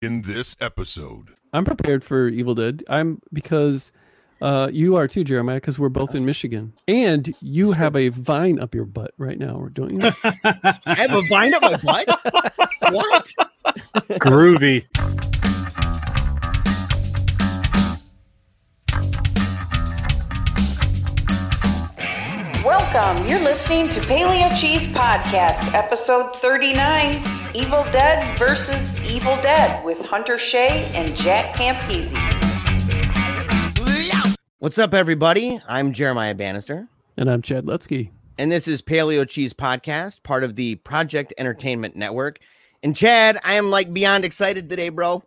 in this episode. I'm prepared for Evil Dead. I'm because uh, you are too, Jeremiah, because we're both in Michigan, and you have a vine up your butt right now, don't you? I have a vine up my butt. what? Groovy. Welcome. You're listening to Paleo Cheese Podcast, episode 39 Evil Dead versus Evil Dead with Hunter Shea and Jack Campisi. What's up, everybody? I'm Jeremiah Bannister, and I'm Chad Lutsky. and this is Paleo Cheese Podcast, part of the Project Entertainment Network. And Chad, I am like beyond excited today, bro.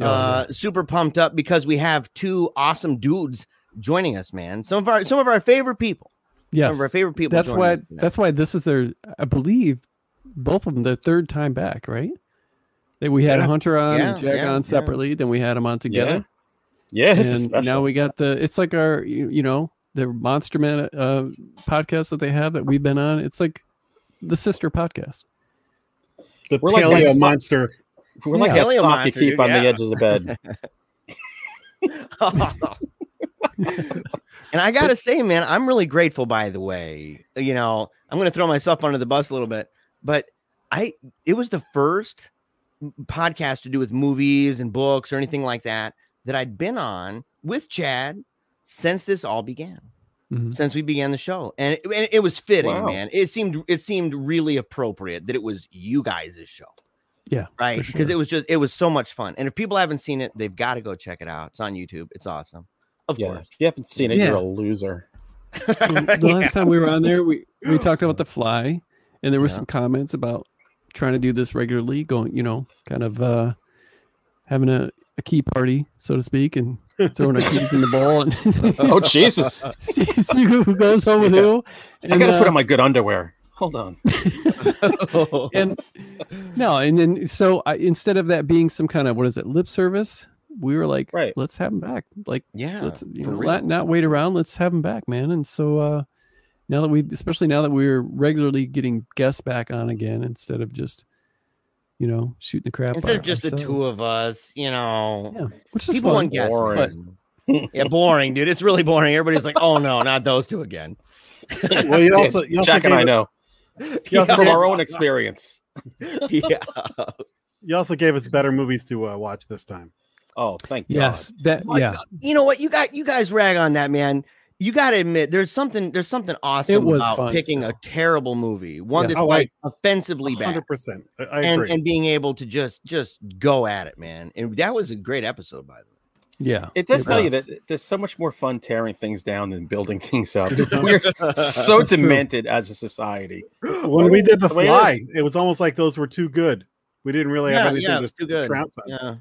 Oh, Uh, super pumped up because we have two awesome dudes joining us, man. Some of our some of our favorite people. Yes, Some of our favorite people. that's why. That's why this is their. I believe both of them their third time back, right? That we had Yeah. Hunter on Yeah, and Jack yeah, on yeah. separately, then we had them on together, Yeah. Yes. and now we got the. It's like our, you, you know, the Monster Man uh, podcast that they have that we've been on. It's like the sister podcast. the We're like paleo that- monster. We're like Yeah. Paleo sock monster, you keep dude, on the edge of the bed. and I gotta say, man, I'm really grateful. By the way, you know, I'm gonna throw myself under the bus a little bit, but I it was the first podcast to do with movies and books or anything like that that I'd been on with Chad since this all began. Mhm. Since we began the show, and it, and it was fitting, Wow. man. It seemed it seemed really appropriate that it was you guys' show. Yeah, right because sure. it was just it was so much fun and if people haven't seen it they've got to go check it out it's on youtube it's awesome of yeah. course If you haven't seen it, Yeah. you're a loser. the the last time we were on there, we we talked about the fly, and there were Yeah. some comments about trying to do this regularly, going, you know, kind of uh having a, a key party, so to speak, and throwing our keys in the bowl and Oh Jesus! see, see who goes home with who. I gotta uh, put on my good underwear. Hold on. and no, and then so I, instead of that being some kind of what is it, lip service, we were like, Right. let's have him back. Like yeah let's you know not, not wait around let's have him back man and so uh now that we especially now that we're regularly getting guests back on again instead of just you know shooting the crap instead of our- just the two of us you know yeah which is people fun, want guests Boring. but- yeah boring dude. It's really boring. Everybody's like oh no not those two again. Well, you also, you also Jack and I us- know. You also, from our own experience. yeah. You also gave us better movies to uh, watch this time. Oh, thank you yes that Like, yeah. you know what? You got you guys rag on that man you got to admit there's something there's something awesome was about fun picking a terrible movie one Yeah. that's Oh, like offensively bad Hundred percent. I, I and agree. and being able to just just go at it, man. And that was a great episode, by the way. yeah It does It tell you that there's so much more fun tearing things down than building things up. We're so demented as a society. when we did the The way it fly, it was almost like those were too good. We didn't really Yeah, have anything yeah, to, it's too good. trounce on. Yeah,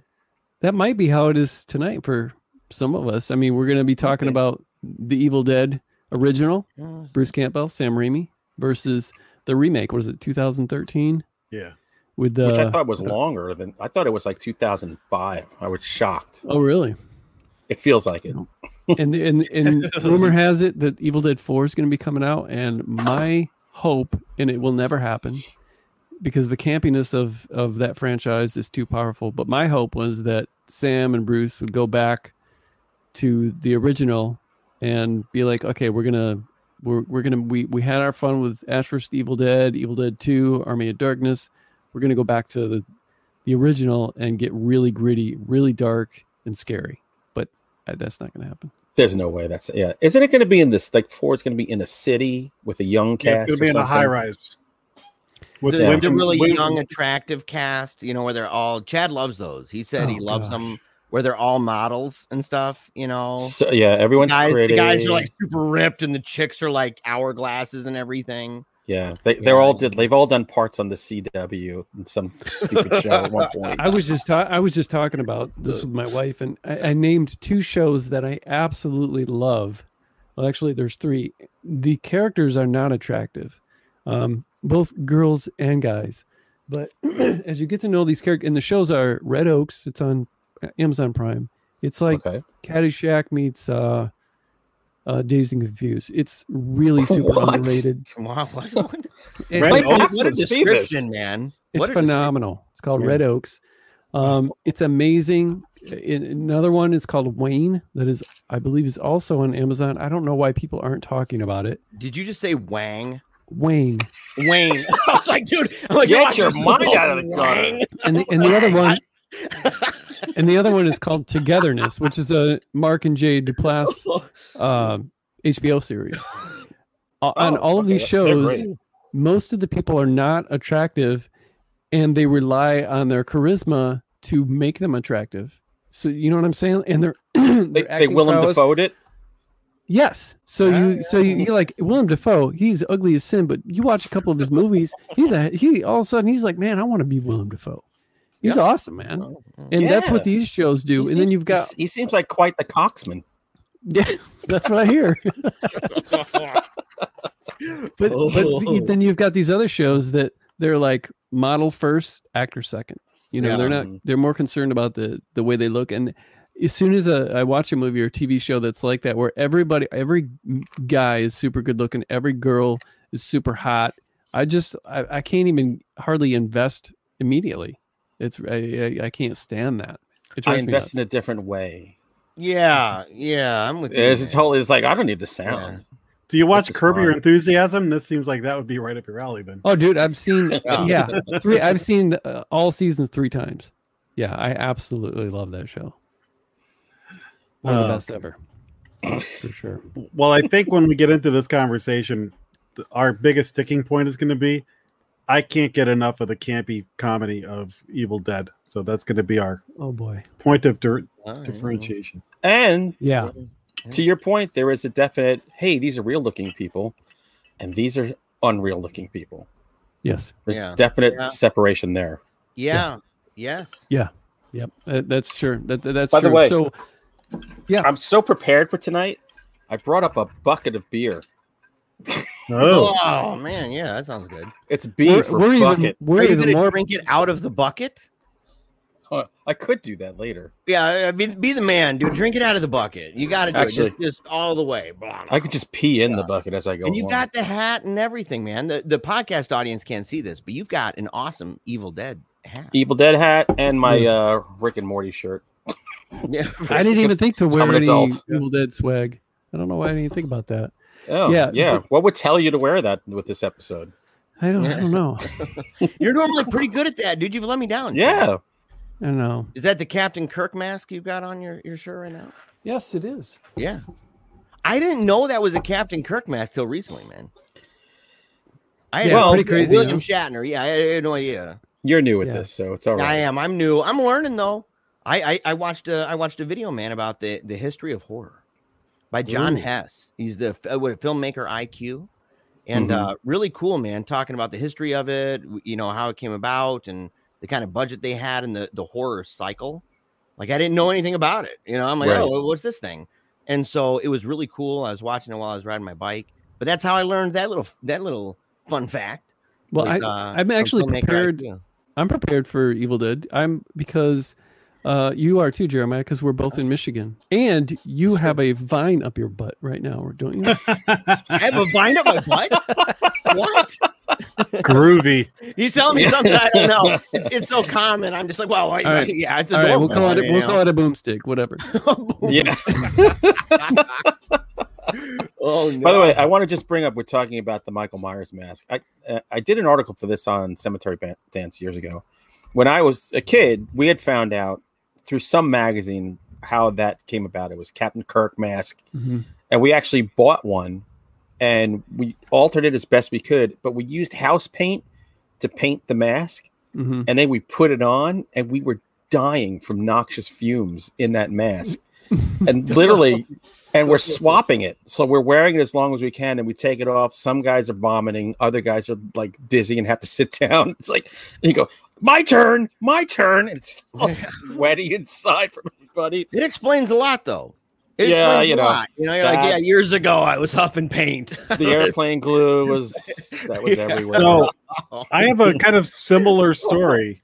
that might be how it is tonight for some of us i mean we're going to be talking Okay. about the evil dead original oh, Yeah. bruce campbell sam raimi versus the remake what is it 2013 Yeah. with the Which I uh, thought was uh, longer than I thought it was like 2005. I was shocked. oh really It feels like it. and and and rumor has it that Evil Dead Four is going to be coming out, and my hope, and it will never happen, because the campiness of of that franchise is too powerful. But my hope was that Sam and Bruce would go back to the original and be like, okay, we're gonna we're we're gonna we we had our fun with Ash vs Evil Dead, Evil Dead Two, Army of Darkness. We're gonna go back to the the original and get really gritty, really dark and scary. But uh, that's not gonna happen. There's no way that's yeah. Isn't it going to be in this like four? It's going to be in a city with a young Yeah, cast. it's gonna be or in a high rise. With The, Yeah. the really women- young, attractive cast, you know, where they're all Chad loves those. He said he Oh, loves gosh. them where they're all models and stuff, you know. So, yeah, everyone's Guys, the guys are like super ripped and the chicks are like hourglasses and everything. yeah, they they're all did. They've all done parts on the CW in some stupid show at one point. I was just ta- I was just talking about this with my wife, and I, I named two shows that I absolutely love. Well, actually, there's three. The characters are not attractive, um, both girls and guys. But as you get to know these characters, and the shows are Red Oaks. It's on Amazon Prime. It's like okay. Caddyshack meets uh, uh, Dazed and Confused. It's really super What? underrated. Wow, what, what, Red what- Oaks what a would see this. description, man. It's What a phenomenal. It's called Yeah. Red Oaks. Um, it's amazing. In, another one is called Wayne. That is, I believe, is also on Amazon. I don't know why people aren't talking about it. Did you just say Wang? Wayne, Wayne. I was like, dude, I'm like, Get "Oh, your mind out of the gutter." And the, and the other one, and the other one is called Togetherness, which is a Mark and Jay Duplass uh, HBO series. Uh, on Oh, all of these shows, most of the people are not attractive, and they rely on their charisma to make them attractive. So you know what I'm saying? And they're They, their they acting Willem prowess- Dafoe it. Yes. So Yeah, you yeah, so you, you're like Willem Dafoe. He's ugly as sin, but you watch a couple of his movies. He's a he. All of a sudden, he's like, man, I want to be Willem Dafoe. He's Yeah. awesome, man. Oh, oh. And that's what these shows do. He and then you've got He, he seems like quite the coxman. yeah, that's what I hear. but but oh. then you've got these other shows that they're like model first, actor second. You know, Yeah. they're not. They're more concerned about the the way they look. And as soon as a, I watch a movie or TV show that's like that, where everybody, every guy is super good looking, every girl is super hot. I just I, I can't even hardly invest immediately. It's I I, I can't stand that. It I drives me invest in a different way. Yeah, yeah, I'm with you. It's, man. it's totally. It's like I don't need the sound. Do you watch Curb Your. Enthusiasm? This seems like that would be right up your alley then. Oh, dude, I've seen Yeah. yeah three. I've seen uh, all seasons three times. Yeah, I absolutely love that show. One of the Uh, best ever, for sure. Well, I think when we get into this conversation, our biggest sticking point is going to be I can't get enough of the campy comedy of Evil Dead. So that's going to be our Oh boy, point of dir- All right. differentiation. And yeah, to your point, there is a definite. Hey, these are real looking people, and these are unreal looking people. yes, There's Yeah. definite Yeah. separation there. Yeah. Yes. Yeah. Yep. Uh, that's sure. That, that- that's By the true. way- so Yeah. I'm so prepared for tonight. I brought up a bucket of beer. Oh, Oh man, yeah, that sounds good. It's beef we're, or we're even bucket. we're Are you even gonna more. drink it out of the bucket? Huh, I could do that later. Yeah, I mean, be the man, dude. Drink it out of the bucket. You got to do Actually- it just, just all the way. Blah, I could just pee in the bucket as I go. And you along. got the hat and everything, man. The the podcast audience can't see this, but you've got an awesome Evil Dead hat. Evil Dead hat and my uh, Rick and Morty shirt. Yeah. I didn't even think to wear any adult. Evil Dead swag. I don't know why I didn't even think about that. Oh, Yeah, yeah, yeah. but- What would tell you to wear that with this episode? I don't. I don't know. You're normally pretty good at that, dude. You've let me down. Yeah, I don't know. Is that the Captain Kirk mask you've got on your, your shirt right now? Yes, it is. Yeah. I didn't know that was a Captain Kirk mask till recently, man. I had Yeah, well, pretty crazy, William huh? Shatner. Yeah, I had no idea. you're new at Yeah. this, so it's all I am. I'm new. I'm learning though. I I, I watched a I watched a video man about the the history of horror by John Ooh. Hess. He's the uh, what, filmmaker IQ, and Mhm. uh, really cool man talking about the history of it. You know how it came about and the kind of budget they had and the the horror cycle. Like I didn't know anything about it. You know, I'm like, Right. oh, what's this thing? And so it was really cool. I was watching it while I was riding my bike. But that's how I learned that little that little fun fact. Well, was, I, uh, I'm actually prepared. IQ. I'm prepared for Evil Dead. I'm because uh, you are too, Jeremiah, because we're both in Michigan, and you have a vine up your butt right now, don't you? I have a vine up my butt. what? groovy. He's telling me something I don't know. It's, it's so common. I'm just like, well, I, All right. yeah, it's All right, we'll call it. you We'll know? call it a boomstick, whatever. Yeah. oh, no. By the way, I want to just bring up we're talking about the Michael Myers mask. I uh, I did an article for this on Cemetery Dance years ago. When I was a kid, we had found out through some magazine how that came about. It was Captain Kirk mask, Mhm. and we actually bought one, and we altered it as best we could. But we used house paint to paint the mask, Mhm. and then we put it on, and we were dying from noxious fumes in that mask, and literally and we're swapping it. So we're wearing it as long as we can, and we take it off. Some guys are vomiting, other guys are like dizzy and have to sit down. It's like and you go, my turn, my turn, and it's all sweaty inside from everybody. it explains a lot, though. It Yeah, explains you a know, lot. You know, you're like, yeah, years ago I was huffing paint. The airplane glue was that was Yeah. everywhere. So I have a kind of similar story.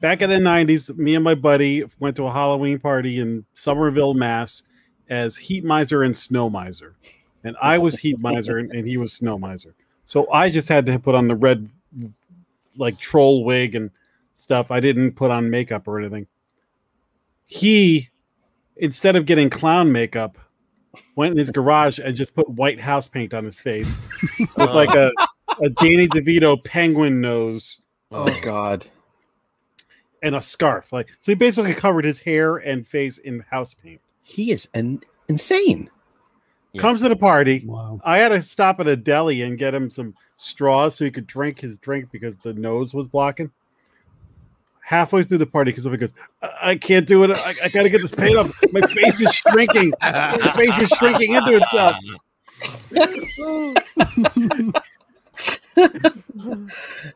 Back in the 90s, me and my buddy went to a Halloween party in Somerville, Mass, as Heat Miser and Snow Miser. And I was Heat Miser and, and he was Snow Miser. So I just had to put on the red, like, troll wig and stuff. I didn't put on makeup or anything. He, instead of getting clown makeup, went in his garage and just put white house paint on his face with like a, a Danny DeVito penguin nose Oh God. and a scarf. Like so, he basically covered his hair and face in house paint. He is an insane. Yeah. Comes to the party. Wow. I had to stop at a deli and get him some straws so he could drink his drink because the nose was blocking. Halfway through the party, because he goes, I-, I can't do it. I, I got to get this paint off. My face is shrinking. My face is shrinking into itself.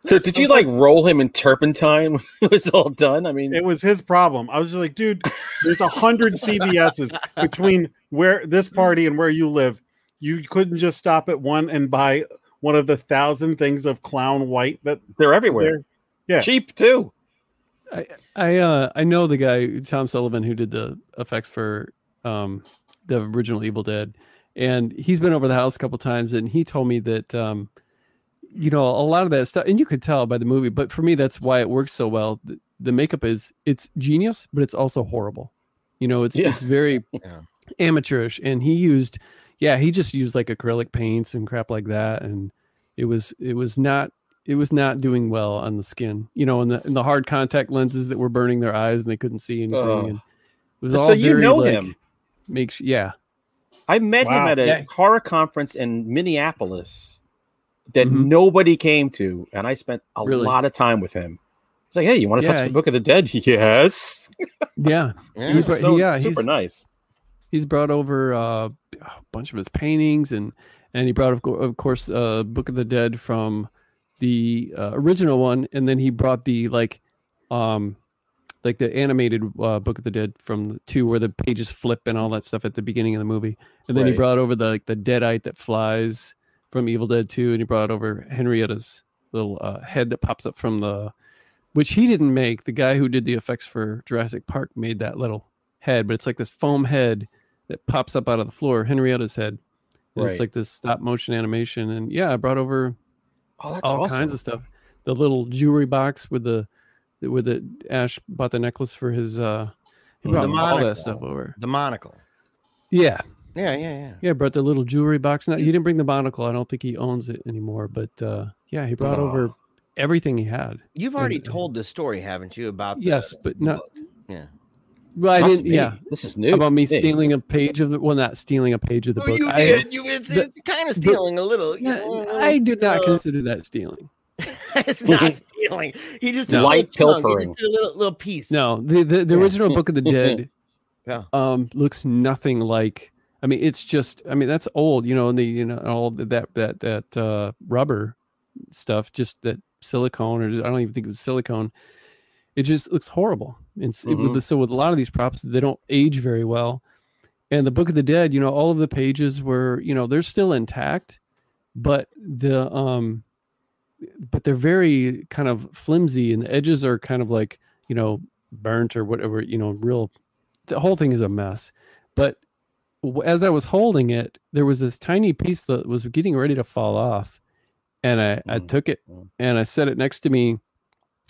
So did you like roll him in turpentine when it was all done? I mean, It was his problem. I was just like, dude, there's a hundred CVSs between where this party and where you live. You couldn't just stop at one and buy one of the thousand things of clown white that they're everywhere. Yeah. Cheap too. I I uh I know the guy Tom Sullivan who did the effects for um the original Evil Dead, and he's been over the house a couple times, and he told me that um you know a lot of that stuff, and you could tell by the movie, but for me that's why it works so well. The, the makeup is it's genius, but it's also horrible. You know, it's Yeah. it's very Yeah. amateurish, and he used yeah he just used like acrylic paints and crap like that, and it was it was not it was not doing well on the skin. You know, and the and the hard contact lenses that were burning their eyes and they couldn't see anything. Ugh. and it was So all you very, know like, him. Makes yeah. I met him at a Yeah. horror conference in Minneapolis that Mhm. nobody came to, and I spent a Really? lot of time with him. It's like, hey, you want to Yeah. touch the Book of the Dead? Yes. Yeah, Yeah. He's- so yeah, super he's- nice. he's brought over uh, a bunch of his paintings and and he brought of, co- of course uh, Book of the Dead from the uh, original one, and then he brought the like um like the animated uh, Book of the Dead from the two where the pages flip and all that stuff at the beginning of the movie, and then he brought over the like the Deadite that flies from Evil Dead Two, and he brought over Henrietta's little uh, head that pops up from the which he didn't make. The guy who did the effects for Jurassic Park made that little head, but it's like this foam head that pops up out of the floor, Henrietta's head. And Right. It's like this stop motion animation. And yeah, I brought over Oh, all awesome. kinds of stuff. The little jewelry box with the with the Ash bought the necklace for his uh he The brought all that stuff over. The monocle. Yeah. Yeah, yeah, yeah. Yeah, brought the little jewelry box. Now he didn't bring the monocle. I don't think he owns it anymore. But uh yeah, he brought over Oh. everything he had. You've already And- told the story, haven't you? About the- Yes, but the not? Yeah. well, I didn't me. yeah. This is new. About me Hey. stealing a page of the well not stealing a page of the Oh, book. you I, did. You it's, the- it's kind of the- stealing a little. you Yeah, know, a I do not uh, consider that stealing. it's not stealing. He just No. did a Light little chunk. He pilfering. just did a little little piece. No, the the, the original Book of the Dead Yeah. um looks nothing like I mean it's just I mean that's old, you know, and the you know all that that that uh rubber stuff, just that silicone or I don't even think it was silicone. It just looks horrible. And Mhm. the, so with a lot of these props, they don't age very well. And the Book of the Dead, you know, all of the pages were, you know, they're still intact, but the um but they're very kind of flimsy and the edges are kind of like, you know, burnt or whatever, you know, real the whole thing is a mess. But as I was holding it, there was this tiny piece that was getting ready to fall off. And I, I Mm. took it Mm. and I set it next to me.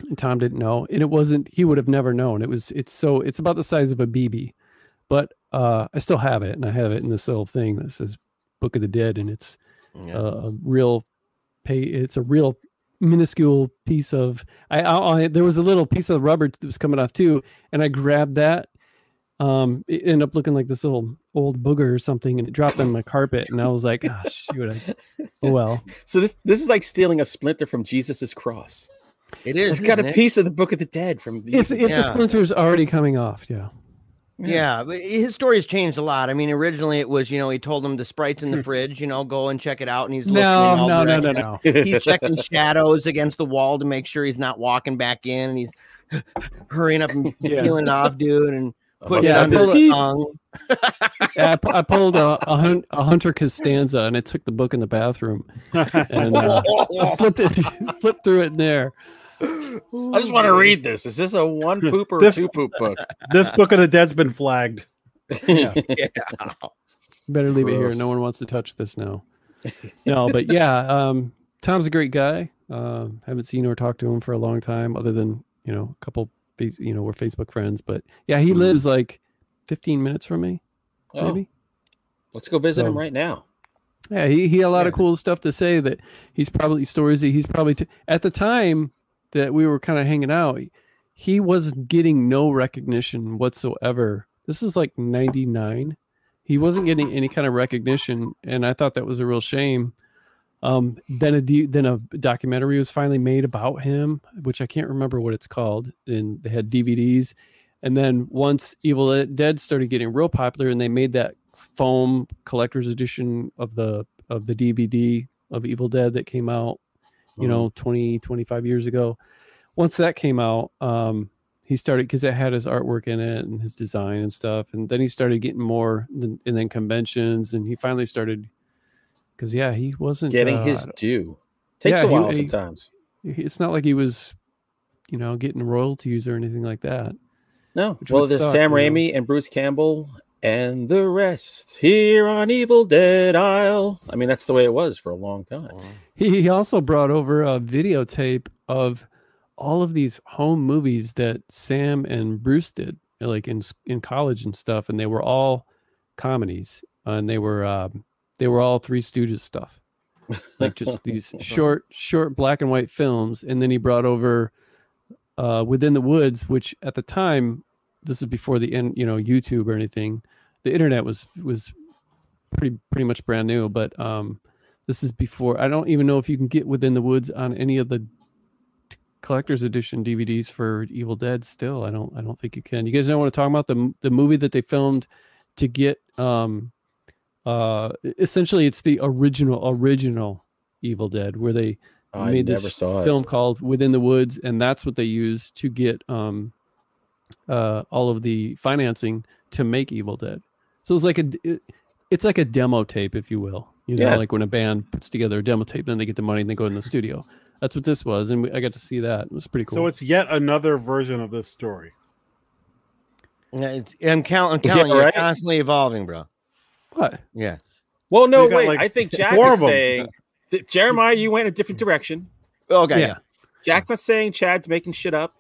And Tom didn't know. And it wasn't, he would have never known. It was, it's so, it's about the size of a BB. But uh, I still have it. And I have it in this little thing that says Book of the Dead. And it's Yeah. a, a real pay, it's a real minuscule piece of, I, I, I, there was a little piece of rubber that was coming off too. And I grabbed that um it ended up looking like this little old booger or something and it dropped on my carpet and i was like oh shoot I, oh well So this this is like stealing a splinter from Jesus's cross. it is. I've got a it? piece of the Book of the Dead from the. if, if the Yeah. splinter's already coming off yeah Yeah, but his story has changed a lot. I mean, originally it was, you know, he told them the sprites in the fridge, you know, go and check it out, and he's looking no all no no no no He's checking shadows against the wall to make sure he's not walking back in, and he's hurrying up and Yeah. peeling it off, dude, and I putting must it Yeah, have on this his I. Yeah, I, I pulled a, a, hun- a hunter costanza and i took the book in the bathroom and uh, flipped it flipped through it in there I just want to read this. Is this a one poop or This- two poop book? this Book of the Dead's been flagged. yeah Yeah. better leave it here no one wants to touch this now no but yeah um tom's a great guy um haven't seen or talked to him for a long time other than you know, a couple, face- you know, we're Facebook friends. But yeah, he Mhm. lives like 15 minutes from me, Oh, maybe. let's go visit him right now. Yeah, he, he had a lot of cool stuff to say that he's probably stories that he's probably t- at the time that we were kind of hanging out, he- he wasn't getting no recognition whatsoever. This is like 99. He wasn't getting any kind of recognition and I thought that was a real shame. Um, then a then a documentary was finally made about him, which I can't remember what it's called. And they had DVDs. And then once Evil Dead started getting real popular, and they made that foam collector's edition of the of the DVD of Evil Dead that came out, you know, 20, 25 years ago. Once that came out, um, he started because it had his artwork in it and his design and stuff. And then he started getting more, and then conventions, and he finally started. Because yeah, he wasn't getting uh, his due. Takes yeah, a while he- sometimes. It's not like he was, you know, getting royalties or anything like that. No, well, there's suck, Sam you know. Raimi and Bruce Campbell and the rest here on Evil Dead Isle. I mean, that's the way it was for a long time. He, he also brought over a videotape of all of these home movies that Sam and Bruce did, like in in college and stuff, and they were all comedies, and they were um, they were all Three Stooges stuff, like just these short short black and white films. And then he brought over uh, Within the Woods, which at the time, this is before the end, you know YouTube or anything, the internet was was pretty pretty much brand new, but um this is before. I don't even know if you can get Within the Woods on any of the collector's edition DVDs for Evil Dead. Still, I don't. I don't think you can. You guys know what I'm talking about? The the movie that they filmed to get. Um, uh, essentially, it's the original original Evil Dead where they I made this saw it. film called Within the Woods, and that's what they used to get um, uh, all of the financing to make Evil Dead. So it's like a, it- it's like a demo tape, if you will. You know, Yeah. like when a band puts together a demo tape, then they get the money and they go in the studio. That's what this was, and we, I got to see that. It was pretty cool. So it's yet another version of this story. Yeah, it's, I'm, count, I'm Yeah, counting. You're right. constantly evolving, bro. What? Yeah. Well, no, got, wait. like, I think Jack is saying that Jeremiah, you went a different direction. Okay. Yeah. Jack's not saying Chad's making shit up.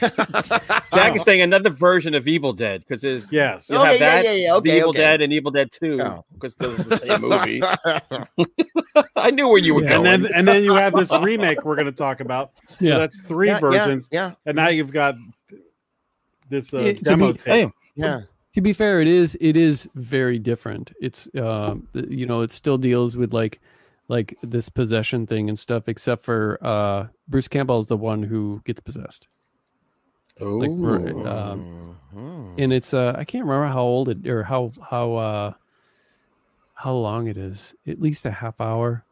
Jack is saying another version of Evil Dead because there's Yes. you'll Okay, have yeah, that, yeah, yeah, the okay, Evil okay. Dead and Evil Dead Two Oh. because they're the same movie. I knew where you were Yeah. going. And then and then you have this remake we're going to talk about. So Yeah. that's three yeah, versions, Yeah. and now you've got this uh, Yeah, demo be- tape. Yeah. To be fair, it is it is very different. It's um th- you know it still deals with like like this possession thing and stuff, except for uh Bruce Campbell is the one who gets possessed, Oh, like, um, and it's uh I can't remember how old it or how how uh how long it is. At least a half hour,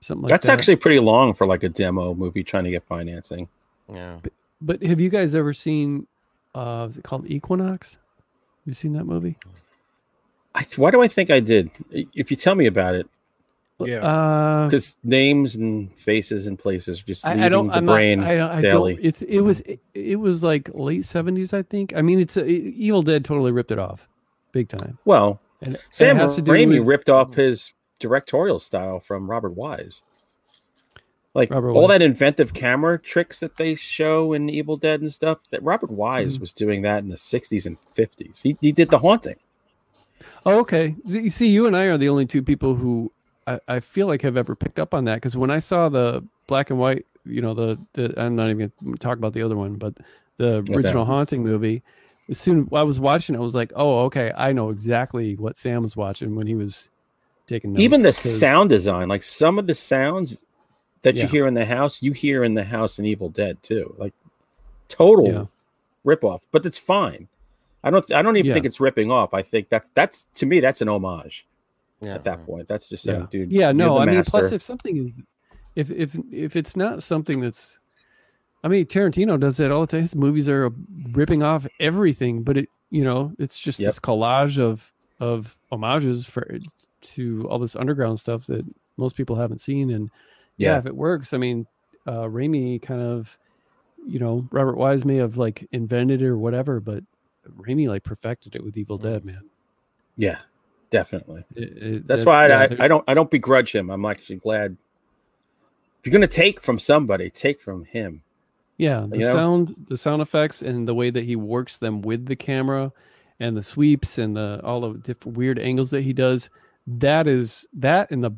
something like that's that. actually pretty long for like a demo movie trying to get financing. Yeah. But have you guys ever seen? uh Is it called Equinox? Have you seen that movie? I, why do I think I did? If you tell me about it, Yeah. Uh, because names and faces and places just I, leaving I don't. the I'm brain. not, I, don't- I daily. don't. It's. It was. It, it was like late seventies, I think. I mean, it's a, Evil Dead totally ripped it off, big time. well, And and Sam it has to do Raimi with- ripped off his directorial style from Robert Wise. Like Robert all Wise. that inventive camera tricks that they show in Evil Dead and stuff, that Robert Wise Mhm. was doing that in the 60s and 50s. He, he did The Haunting. Oh, okay. You see, you and I are the only two people who I, I feel like have ever picked up on that. Because when I saw the black and white, you know, the, the I'm not even going to talk about the other one, but the Okay. original haunting movie. As soon as I was watching, it, I was like, oh, okay, I know exactly what Sam was watching when he was taking notes. Even the sound design, like some of the sounds that Yeah. you hear in the house, you hear in the house in Evil Dead too. Like total Yeah. rip off, but it's fine. I don't I don't even Yeah. think it's ripping off. I think that's that's to me that's an homage Yeah. at that point. That's just saying, yeah. dude. Yeah, no, I mean, plus if something is, if if if it's not something that's, I mean, Tarantino does that all the time. His movies are ripping off everything, but it, you know, it's just Yep. this collage of of homages for to all this underground stuff that most people haven't seen. And yeah, Yeah. if it works, I mean, uh, Raimi kind of, you know, Robert Wise may have like invented it or whatever, but Raimi like perfected it with Evil Dead, man. yeah, definitely. It- it- That's, why yeah, I, I, don't I don't begrudge him. I'm actually glad. If you're gonna take from somebody, take from him. Yeah, the You know? sound, the sound effects, and the way that he works them with the camera, and the sweeps and the all the different weird angles that he does. That is that and the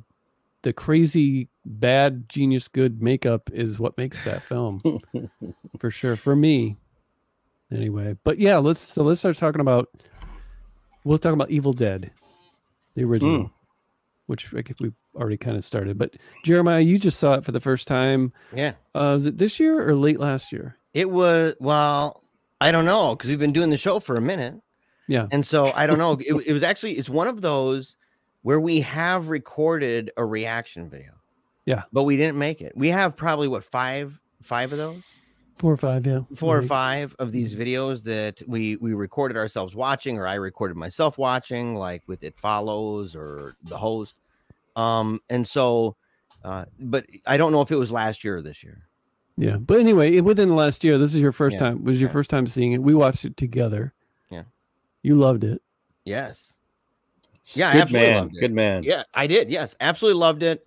the crazy bad genius good makeup is what makes that film for sure for me. Anyway, but yeah, let's so let's start talking about. We'll talk about Evil Dead, the original, Mm. which I guess we've already kind of started. But Jeremiah, you just saw it for the first time. Yeah. Uh, was it this year or late last year? It was well, I don't know because we've been doing the show for a minute, Yeah. and so I don't know. it, it was actually it's one of those where we have recorded a reaction video. Yeah. but we didn't make it. We have probably what five five of those, Four or five, yeah. 4 or five of these videos that we we recorded ourselves watching, or I recorded myself watching, like with It Follows or the host. Um, and so, uh, but I don't know if it was last year or this year. Yeah. But anyway, within the last year, this is your first Yeah, time. Was your yeah. first time seeing it? We watched it together. Yeah. You loved it. Yes. Yeah, good absolutely man. loved it. Good man. Yeah, I did. Yes, absolutely loved it.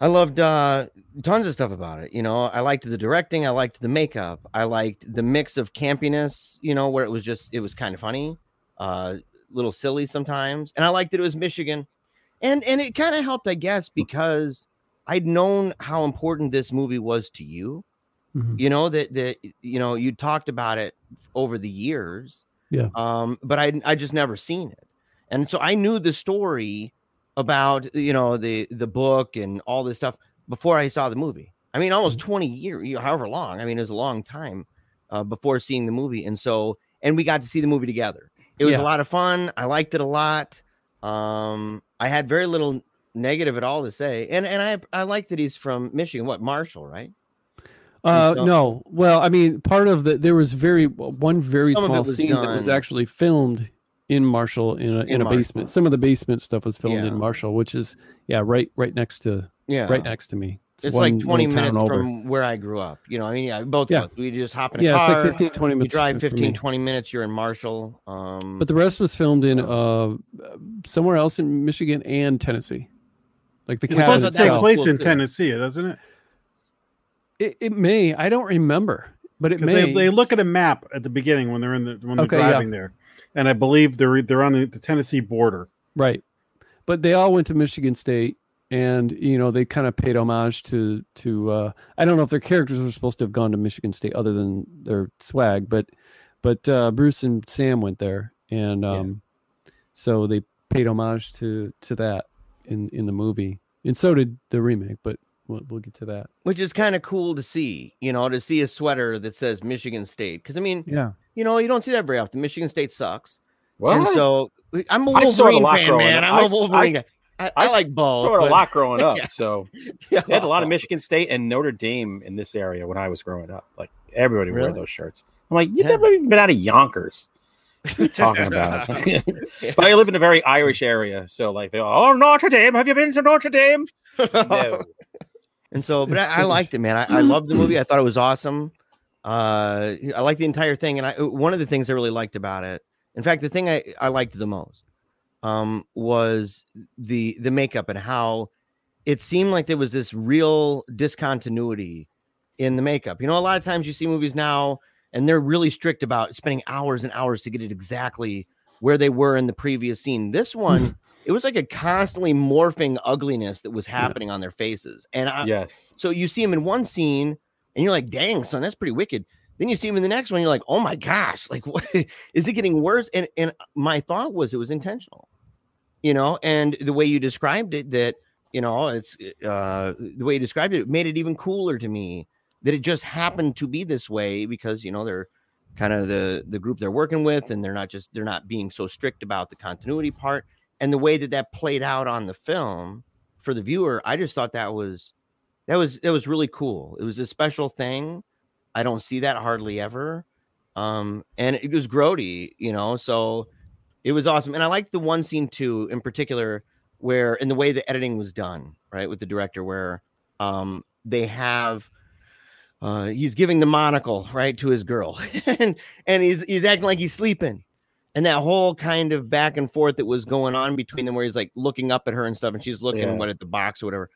I loved uh tons of stuff about it. You know, I liked the directing, I liked the makeup, I liked the mix of campiness, you know, where it was just it was kind of funny, uh little silly sometimes. And I liked that it was Michigan. And and it kind of helped, I guess, because I'd known how important this movie was to you. Mhm. You know, that that you know, you talked about it over the years. Yeah. Um, but I I just never seen it. And so I knew the story about you know the the book and all this stuff before I saw the movie. I mean, almost Mm-hmm. 20 years, you know, however long. I mean, it was a long time uh, before seeing the movie. And so, and we got to see the movie together. It was Yeah. a lot of fun. I liked it a lot. Um, I had very little negative at all to say. And and I I like that he's from Michigan. What Marshall, right? Uh, no. Well, I mean, part of the there was very one very Some small scene that was actually filmed in Marshall in a in, In a Marshall. basement. Some of the basement stuff was filmed Yeah. in Marshall, which is yeah, right right next to Yeah. right next to me. It's one like 20 minutes over. from where I grew up. You know, I mean, yeah, both Yeah. of us. We just hop in a yeah, car. it's like 15 20 minutes. you minutes. drive for 15, me. 20 minutes, you're in Marshall. Um, But the rest was filmed in uh somewhere else in Michigan and Tennessee. Like the It's cabin supposed to take place cool in too. Tennessee, doesn't it? It, it may. I don't remember, but it may. they, they look at a map at the beginning when they're in the when they're Okay, yeah. driving there, and I believe they're they're on the, the Tennessee border. Right. But they all went to Michigan State and you know they kind of paid homage to to uh I don't know if their characters were supposed to have gone to Michigan State other than their swag, but but uh Bruce and Sam went there and Yeah. um so they paid homage to to that in in the movie. And so did the remake, but we'll, we'll get to that. which is kind of cool to see, you know, to see a sweater that says Michigan State. Because I mean, Yeah. You know, you don't see that very often. Michigan State sucks, Well, and so I'm a I saw it a Wolverine fan, man. I'm I a Wolverine I-. I, I I, like both. it a lot growing up. Yeah. So Yeah. they had a lot of Michigan State and Notre Dame in this area when I was growing up. Like everybody wore those shirts. I'm like, you've Yeah. never even been out of Yonkers. What are you talking about? but I live in a very Irish area, so like they're all, oh Notre Dame, have you been to Notre Dame? No. And so, but I, I liked it, man. I, I loved the movie. I thought it was awesome. Uh, I like the entire thing, and I one of the things I really liked about it, in fact, the thing I, I liked the most, um, was the the makeup and how it seemed like there was this real discontinuity in the makeup. You know, a lot of times you see movies now, and they're really strict about spending hours and hours to get it exactly where they were in the previous scene. This one. It was like a constantly morphing ugliness that was happening on their faces, and I, yes. so you see them in one scene and you're like, dang, son, that's pretty wicked. Then you see him in the next one, you're like, oh my gosh, like what is it getting worse? And and my thought was it was intentional, you know, and the way you described it, that you know, it's uh the way you described it, made it even cooler to me that it just happened to be this way because you know they're kind of the the group they're working with and they're not just they're not being so strict about the continuity part and the way that that played out on the film for the viewer i just thought that was that was that was really cool it was a special thing i don't see that hardly ever um and it was grody you know so it was awesome and i liked the one scene too in particular where in the way the editing was done right with the director where um they have uh he's giving the monocle right to his girl and and he's he's acting like he's sleeping and that whole kind of back and forth that was going on between them where he's like looking up at her and stuff and she's looking Yeah. what at the box or whatever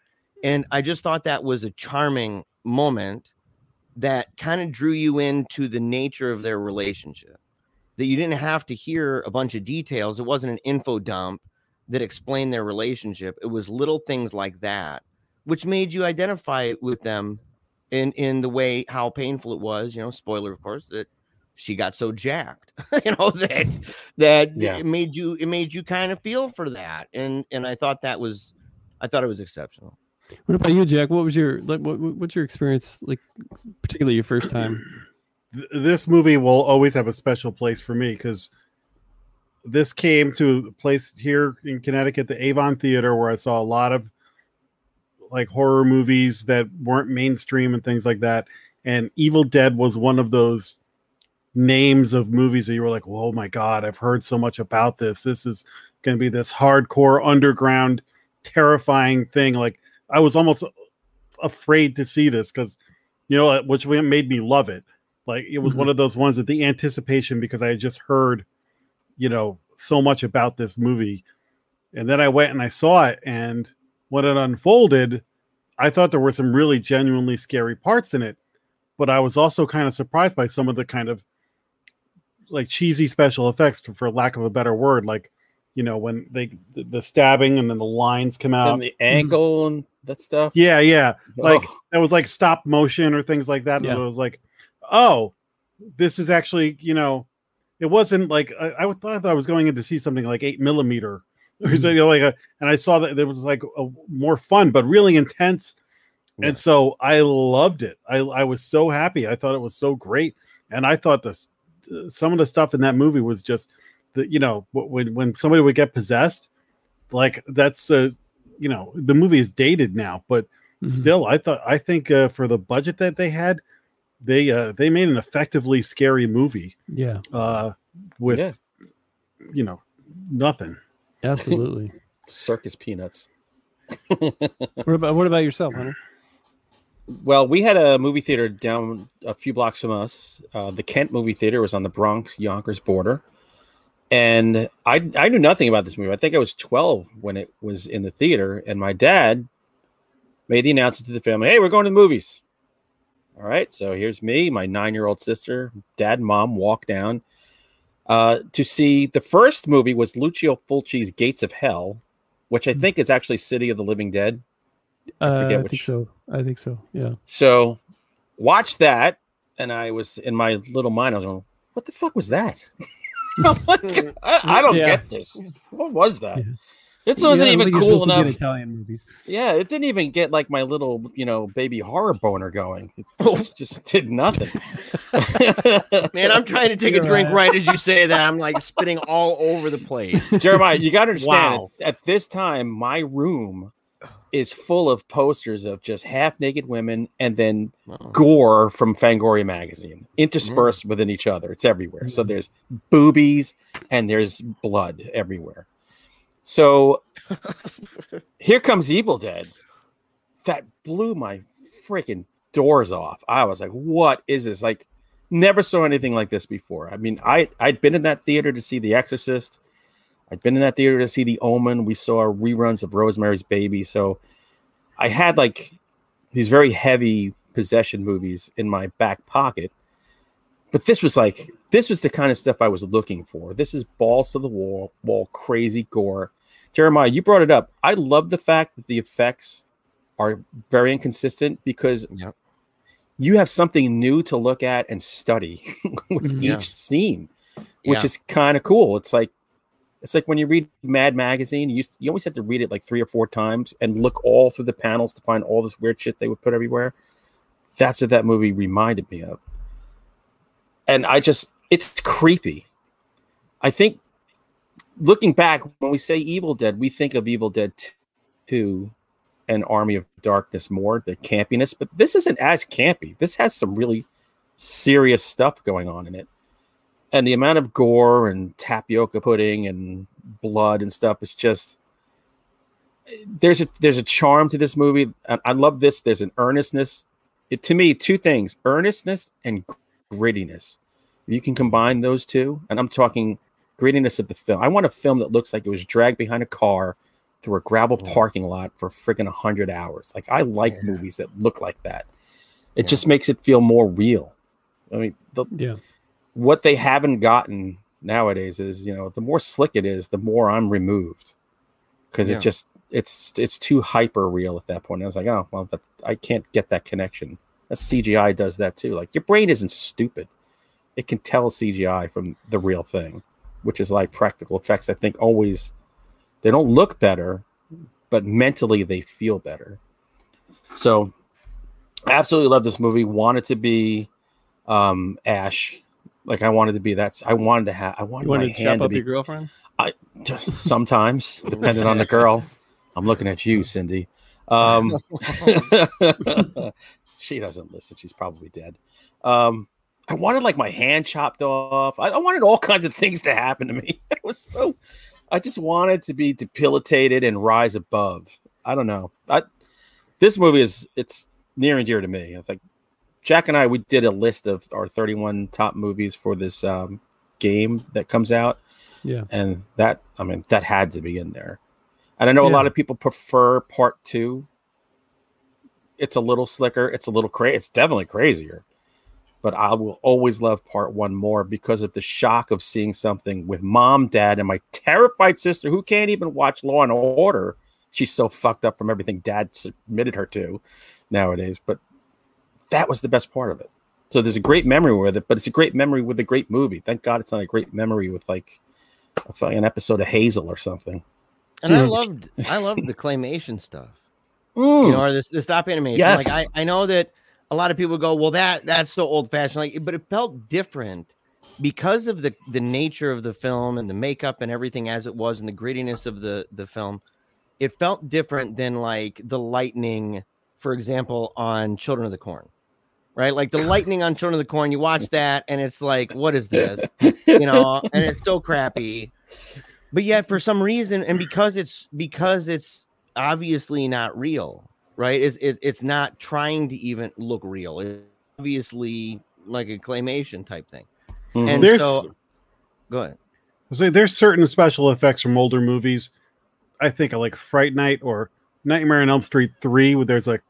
and i just thought that was a charming moment that kind of drew you into the nature of their relationship. That you didn't have to hear a bunch of details. It wasn't an info dump that explained their relationship. It was little things like that, which made you identify with them in in the way how painful it was. You know, spoiler, of course, that she got so jacked. you know that that Yeah. it made you it made you kind of feel for that, and and I thought that was I thought it was exceptional. What about you, Jack? What was your what- what's your experience like, particularly your first time? This movie will always have a special place for me because this came to a place here in Connecticut, the Avon Theater, where I saw a lot of like horror movies that weren't mainstream and things like that. And Evil Dead was one of those names of movies that you were like, "Oh my god, I've heard so much about this. This is going to be this hardcore underground, terrifying thing." Like I was almost afraid to see this because you know, which made me love it. Like it was one of those ones that the anticipation because I had just heard, you know, so much about this movie. And then I went and I saw it and when it unfolded, I thought there were some really genuinely scary parts in it. But I was also kind of surprised by some of the kind of like cheesy special effects for lack of a better word like you know when they the, the stabbing and then the lines come out mm-hmm. and the angle and that stuff. yeah yeah like Oh, that was like stop motion or things like that. Yeah. And it was like, oh, this is actually, you know, it wasn't like I, I thought I was going in to see something like eight millimeter or Mhm. something like a, and I saw that there was like a more fun but really intense. Yeah. And so I loved it. I, I was so happy. I thought it was so great. And I thought this some of the stuff in that movie was just the you know when when somebody would get possessed, like that's uh you know the movie is dated now, but Mhm. still i thought i think uh, for the budget that they had they uh they made an effectively scary movie Yeah, uh with Yeah. you know nothing absolutely. circus peanuts. what about what about yourself, Hunter? Well, we had a movie theater down a few blocks from us. Uh, the Kent movie theater was on the Bronx Yonkers border, and I I knew nothing about this movie. I think I was twelve when it was in the theater, and my dad made the announcement to the family, "Hey, we're going to the movies." All right, so here's me, my nine-year-old sister, dad, and mom walk down uh, to see the first movie was Lucio Fulci's Gates of Hell, which I Hmm. think is actually City of the Living Dead. Uh, forget I think so. I think so. Yeah. So watch that, and I was in my little mind. I was going, "What the fuck was that? I'm like, I, I don't Yeah. get this. What was that? Yeah. It wasn't don't even think you're cool supposed to get enough. Italian movies. Yeah, it didn't even get like my little, you know, baby horror boner going. It just did nothing. Man, I'm trying to take a You're drink right. right as you say that. I'm like spitting all over the place. Jeremiah, you got to understand. Wow. At this time, my room is full of posters of just half naked women and then gore from Fangoria magazine interspersed mm. within each other. It's everywhere. So mm. there's boobies and there's blood everywhere. So here comes Evil Dead. That blew my freaking doors off. I was like, what is this? Like, never saw anything like this before. I mean, I I'd been in that theater to see The Exorcist. I'd been in that theater to see The Omen. We saw reruns of Rosemary's Baby. So I had like these very heavy possession movies in my back pocket. But this was like this was the kind of stuff I was looking for. This is balls to the wall, wall, crazy gore. Jeremiah, you brought it up. I love the fact that the effects are very inconsistent because Yep. you have something new to look at and study with Mhm. Yeah. each scene, which Yeah. is kind of cool. It's like it's like when you read Mad Magazine, you you always have to read it like three or four times and look all through the panels to find all this weird shit they would put everywhere. That's what that movie reminded me of. And I just it's creepy. I think looking back when we say Evil Dead, we think of Evil Dead 2 and Army of Darkness more, the campiness, but this isn't as campy. This has some really serious stuff going on in it. And the amount of gore and tapioca pudding and blood and stuff is just there's a there's a charm to this movie. I, I love this. There's an earnestness. It, to me, two things: earnestness and grittiness. If you can combine those two, and I'm talking grittiness of the film. I want a film that looks like it was dragged behind a car through a gravel Yeah. parking lot for freaking hundred hours. Like I like Yeah. movies that look like that. It Yeah. just makes it feel more real. I mean, the, Yeah. What they haven't gotten nowadays is, you know, the more slick it is, the more I'm removed because Yeah. it just it's it's too hyper real at that point. I was like, oh well, that, I can't get that connection. That CGI does that too. Like your brain isn't stupid; it can tell CGI from the real thing, which is like practical effects. I think always they don't look better, but mentally they feel better. So, I absolutely love this movie. Wanted to be um Ash. Like I wanted to be that. I wanted to have. I wanted You my want to chop hand to up be your girlfriend? I just sometimes, depending on the girl. I'm looking at you, Cindy. Um, she doesn't listen. She's probably dead. Um, I wanted like my hand chopped off. I, I wanted all kinds of things to happen to me. It was so. I just wanted to be debilitated and rise above. I don't know. I, this movie is it's near and dear to me. I think Jack and I we did a list of our 31 top movies for this um, game that comes out Yeah. and that I mean that had to be in there. And I know a lot of people prefer part two. It's a little slicker. It's a little crazy. It's definitely crazier. But I will always love part one more because of the shock of seeing something with mom, dad, and my terrified sister who can't even watch Law and Order. She's so fucked up from everything dad submitted her to nowadays. But that was the best part of it. So there's a great memory with it, but it's a great memory with a great movie. Thank God it's not a great memory with like a fucking episode of Hazel or something. And I loved I loved the claymation stuff. Mm. You know, or this the stop animation. Yes. Like I, I know that a lot of people go, well, that that's so old fashioned. Like, but it felt different because of the the nature of the film and the makeup and everything as it was and the grittiness of the the film. It felt different than like the lightning, for example, on Children of the Corn. Right, like the lightning on Children of the Corn. You watch that, and it's like, what is this? you know, and it's so crappy. But yet, for some reason, and because it's because it's obviously not real, right? It's it, it's not trying to even look real. It's obviously like a claymation type thing. Mhm. And There's- so, go ahead. So there's certain special effects from older movies. I think like Fright Night or Nightmare on Elm Street Three, where there's like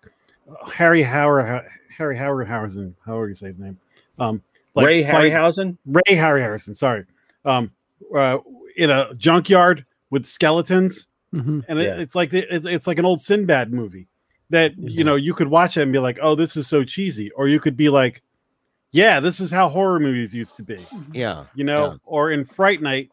Harry Howard, Harry Howardhausen, however you say his name, um, like Ray fight- Harryhausen. Ray Harry Harrison, sorry, um, uh, in a junkyard with skeletons, Mhm. and it, Yeah. it's like it's it's like an old Sinbad movie that you know you could watch it and be like, oh, this is so cheesy, or you could be like, yeah, this is how horror movies used to be. Yeah, you know, or in Fright Night,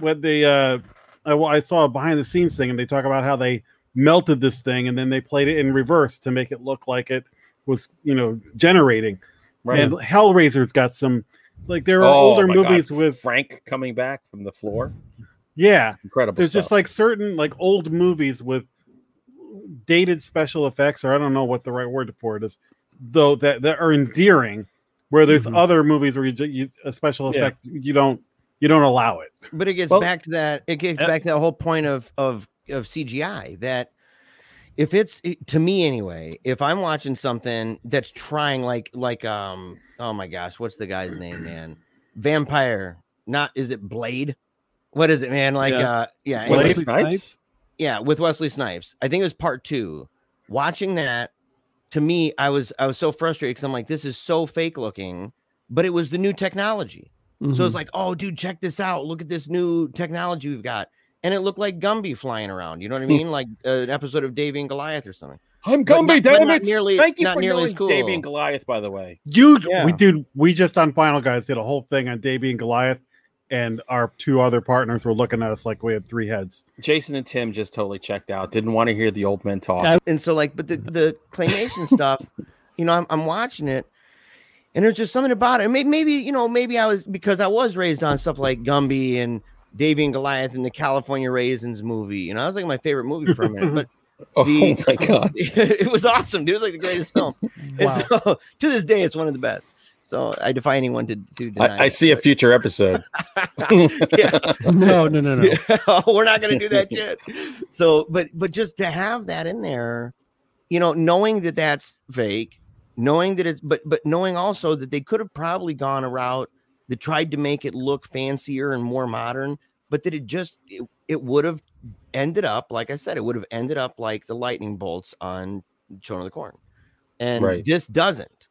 when they uh, I, I saw a behind the scenes thing, and they talk about how they melted this thing, and then they played it in reverse to make it look like it was, you know, generating. Right. And Hellraiser's got some, like there are Oh, older movies God. with, Frank coming back from the floor. yeah, Incredible. there's stuff. just like certain like old movies with dated special effects, or I don't know what the right word for it is, though that that are endearing. Where there's Mhm. other movies where you, ju- you a special Yeah. effect you don't you don't allow it. but it gets Well- back to that. It gets Yep. back to that whole point of of of CGI that. If it's to me anyway, if I'm watching something that's trying like like um oh my gosh, what's the guy's name, man? Vampire, not is it Blade? What is it, man? Like Yeah. uh yeah, Wesley Snipes? Snipes? yeah with wesley snipes i think it was part two watching that to me i was i was so frustrated because i'm like this is so fake looking but it was the new technology so Mhm. it's like oh dude check this out look at this new technology we've got and it looked like gumby flying around you know what i mean like uh, an episode of davy and goliath or something I'm But Gumby, not- but damn not it! nearly- Thank you not for nearly knowing as cool. Davy and Goliath, by the way. You, Yeah. we did. We just on Final Guys did a whole thing on Davy and Goliath, and our two other partners were looking at us like we had three heads. Jason and Tim just totally checked out. Didn't want to hear the old men talk. Yeah, and so like but the the claymation stuff you know I'm, I'm watching it and there's just something about it maybe, maybe you know maybe i was because i was raised on stuff like gumby and davy and goliath and the california raisins movie you know that was like my favorite movie for a minute but oh the- my god! it was awesome dude it was like the greatest film and so to this day it's one of the best so i defy anyone to, to deny I, I it. see a future episode. yeah no, no, no, no. We're not going to do that yet. So, but but just to have that in there, you know, knowing that that's fake, knowing that it's but but knowing also that they could have probably gone a route that tried to make it look fancier and more modern, but that it just it, it would have ended up like I said, it would have ended up like the lightning bolts on Children of the Corn. and Right. this doesn't.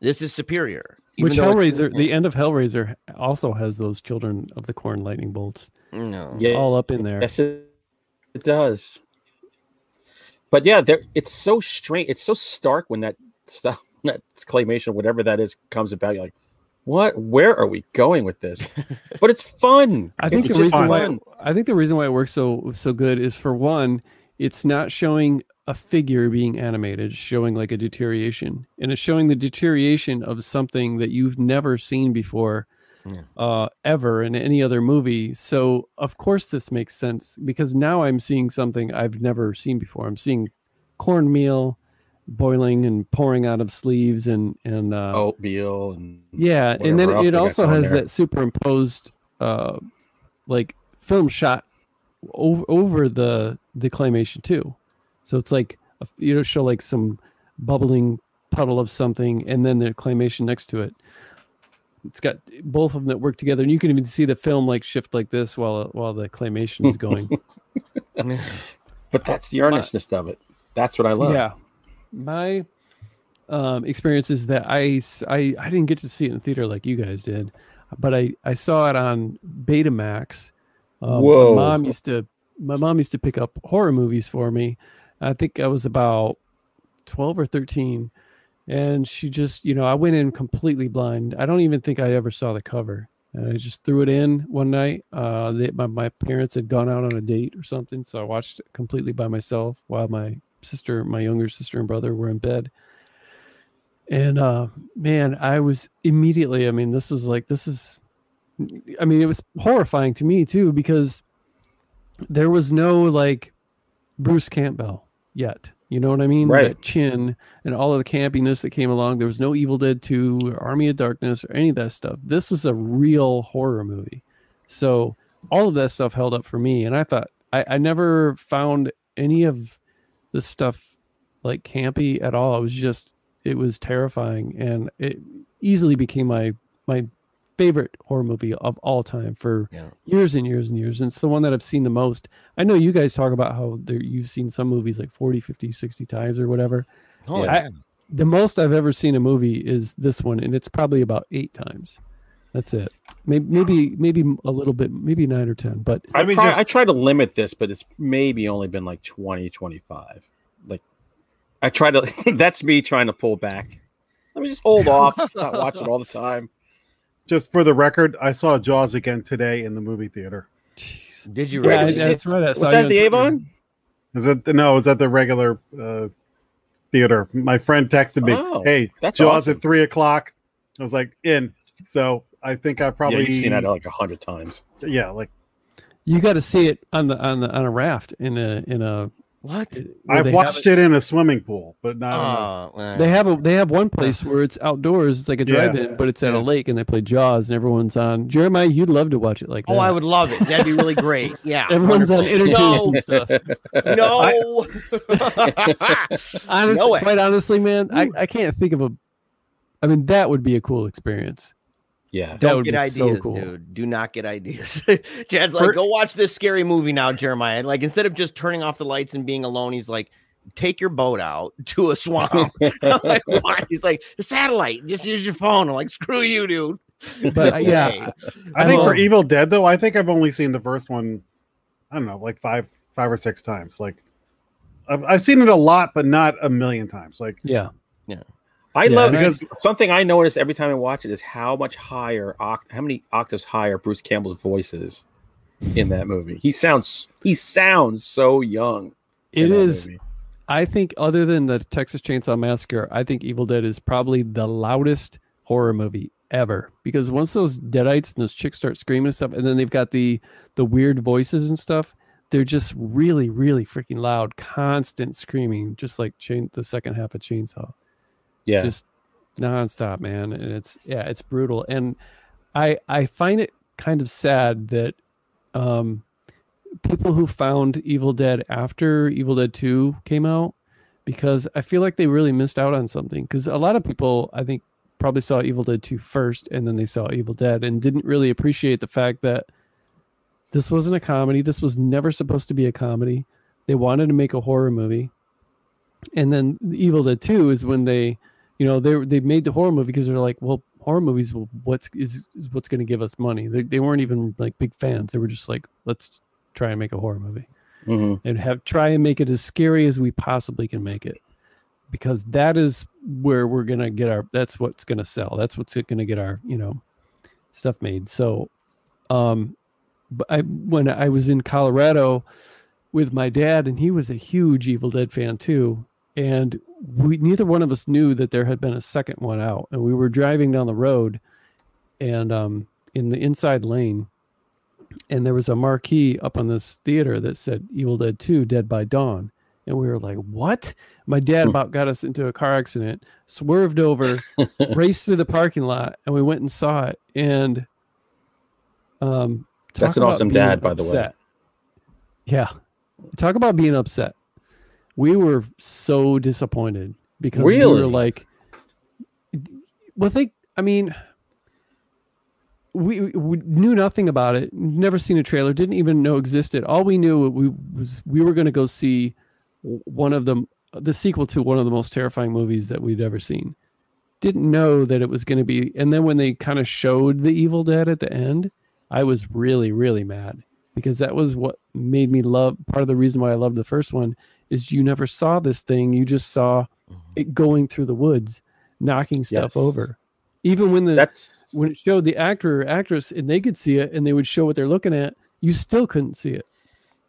This is superior. Which though it's- Hellraiser, the end of Hellraiser also has those children of the corn lightning bolts No. Yeah, all up in there. Yes, it, it does. But yeah, there it's so strange. It's so stark when that stuff, that claymation, whatever that is, comes about. You're like, what? Where are we going with this? But it's fun. I think it's the just reason why. I think the reason why it works so so good is for one, it's not showing a figure being animated, showing like a deterioration, and it's showing the deterioration of something that you've never seen before, Yeah. uh, ever in any other movie. So of course this makes sense because now I'm seeing something I've never seen before. I'm seeing cornmeal boiling and pouring out of sleeves and and uh, oatmeal and yeah, and then it also has there. that superimposed, uh, like film shot over over the the claymation too. So it's like a, you know show like some bubbling puddle of something, and then the claymation next to it. It's got both of them that work together, and you can even see the film like shift like this while while the claymation is going. But that's the earnestness of it. That's what I love. Yeah, my um, experience is that i i didn't get to see it in theater like you guys did, but I I saw it on Betamax. Um, Whoa. My mom used to my mom used to pick up horror movies for me. I think I was about twelve or thirteen, and she just you know I went in completely blind. I don't even think I ever saw the cover. And I just threw it in one night. Uh, they, my my parents had gone out on a date or something, so I watched it completely by myself while my sister, my younger sister and brother were in bed. And uh man, I was immediately, I mean, this was like this is I mean, it was horrifying to me too because there was no like Bruce Campbell yet. You know what I mean? Right. That chin and all of the campiness that came along. There was no Evil Dead 2 or Army of Darkness or any of that stuff. This was a real horror movie. So all of that stuff held up for me. And I thought I, I never found any of this stuff like campy at all. It was just it was terrifying and it easily became my my favorite horror movie of all time for Yeah. years and years and years. And it's the one that I've seen the most. I know you guys talk about how there, you've seen some movies like 40, 50, 60 times or whatever. Oh, Yeah. yeah. The most I've ever seen a movie is this one, and it's probably about eight times. That's it. Maybe maybe maybe a little bit, maybe nine or ten. But I, I mean, try, just- I try to limit this, but it's maybe only been like 20, 25. Like, I try to, that's me trying to pull back. Let me just hold off, not watch it all the time. Just for the record, I saw Jaws again today in the movie theater. Did you Where yeah, really? did that's right. I Was that the Avon? Is it no? Is that the regular uh, theater? My friend texted me, Oh, "Hey, that's Jaws awesome. at three o'clock." I was like, "In." So I think I probably yeah, you've seen that like a hundred times. Yeah, like You got to see it on the on the on a raft in a in a. What? I've watched have it in a swimming pool, but not. in a- Oh. They have a they have one place where it's outdoors. It's like a Yeah. drive-in, but it's at Yeah. a lake, and they play Jaws, and everyone's on. Jeremiah, you'd love to watch it like oh, that. Oh, I would love it. That'd be really great. Yeah. Everyone's on wonderful. interviews and stuff. No. Honestly, No quite honestly, man, I, I can't think of a. I mean, that would be a cool experience. Yeah. Don't would get be ideas, so cool. dude. Do not get ideas. Chad's like, For- go watch this scary movie now, Jeremiah. Like, instead of just turning off the lights and being alone, he's like, take your boat out to a swamp. I'm like, why? He's like, the satellite. Just use your phone. I'm like, screw you, dude. But uh, yeah, I think for Evil Dead though, I think I've only seen the first one. I don't know, like five, five or six times. Like, I've, I've seen it a lot, but not a million times. Like, yeah. I Yeah, love I- because something I notice every time I watch it is how much higher, how many octaves higher Bruce Campbell's voice is in that movie. He sounds, he sounds so young. It is. movie. I think, other than the Texas Chainsaw Massacre, I think Evil Dead is probably the loudest horror movie ever. Because once those deadites and those chicks start screaming and stuff, and then they've got the the weird voices and stuff, they're just really, really freaking loud, constant screaming, just like chain the second half of Chainsaw. Yeah. just nonstop, man. And it's yeah, it's brutal. And I I find it kind of sad that um people who found Evil Dead after Evil Dead 2 came out because I feel like they really missed out on something. Because a lot of people I think probably saw Evil Dead 2 first and then they saw Evil Dead and didn't really appreciate the fact that this wasn't a comedy. This was never supposed to be a comedy. They wanted to make a horror movie. and then Evil Dead Two is when they, you know, they they made the horror movie because they're like, well, horror movies, well, what's is, is what's going to give us money? They they weren't even like big fans. They were just like, let's try and make a horror movie Mhm. and have try and make it as scary as we possibly can make it because that is where we're gonna get our that's what's gonna sell that's what's gonna get our you know stuff made so um but i when i was in colorado with my dad and he was a huge evil dead fan too and we neither one of us knew that there had been a second one out and we were driving down the road and um in the inside lane and there was a marquee up on this theater that said Evil Dead 2 Dead by Dawn. And we were like, what? My dad Hmm. about got us into a car accident, swerved over, raced through the parking lot, and we went and saw it. And um, That's an awesome dad, by the way. Yeah. Talk about being upset. We were so disappointed because we were like, well, think, I mean, we, we knew nothing about it. Never seen a trailer. Didn't even know existed. All we knew we was we were going to go see one of the the sequel to one of the most terrifying movies that we'd ever seen. Didn't know that it was going to be. And then when they kind of showed the Evil Dead at the end, I was really really mad because that was what made me love. Part of the reason why I loved the first one is you never saw this thing. You just saw mm-hmm. it going through the woods, knocking stuff Yes. over. Even when the That's when it showed the actor or actress and they could see it and they would show what they're looking at, you still couldn't see it.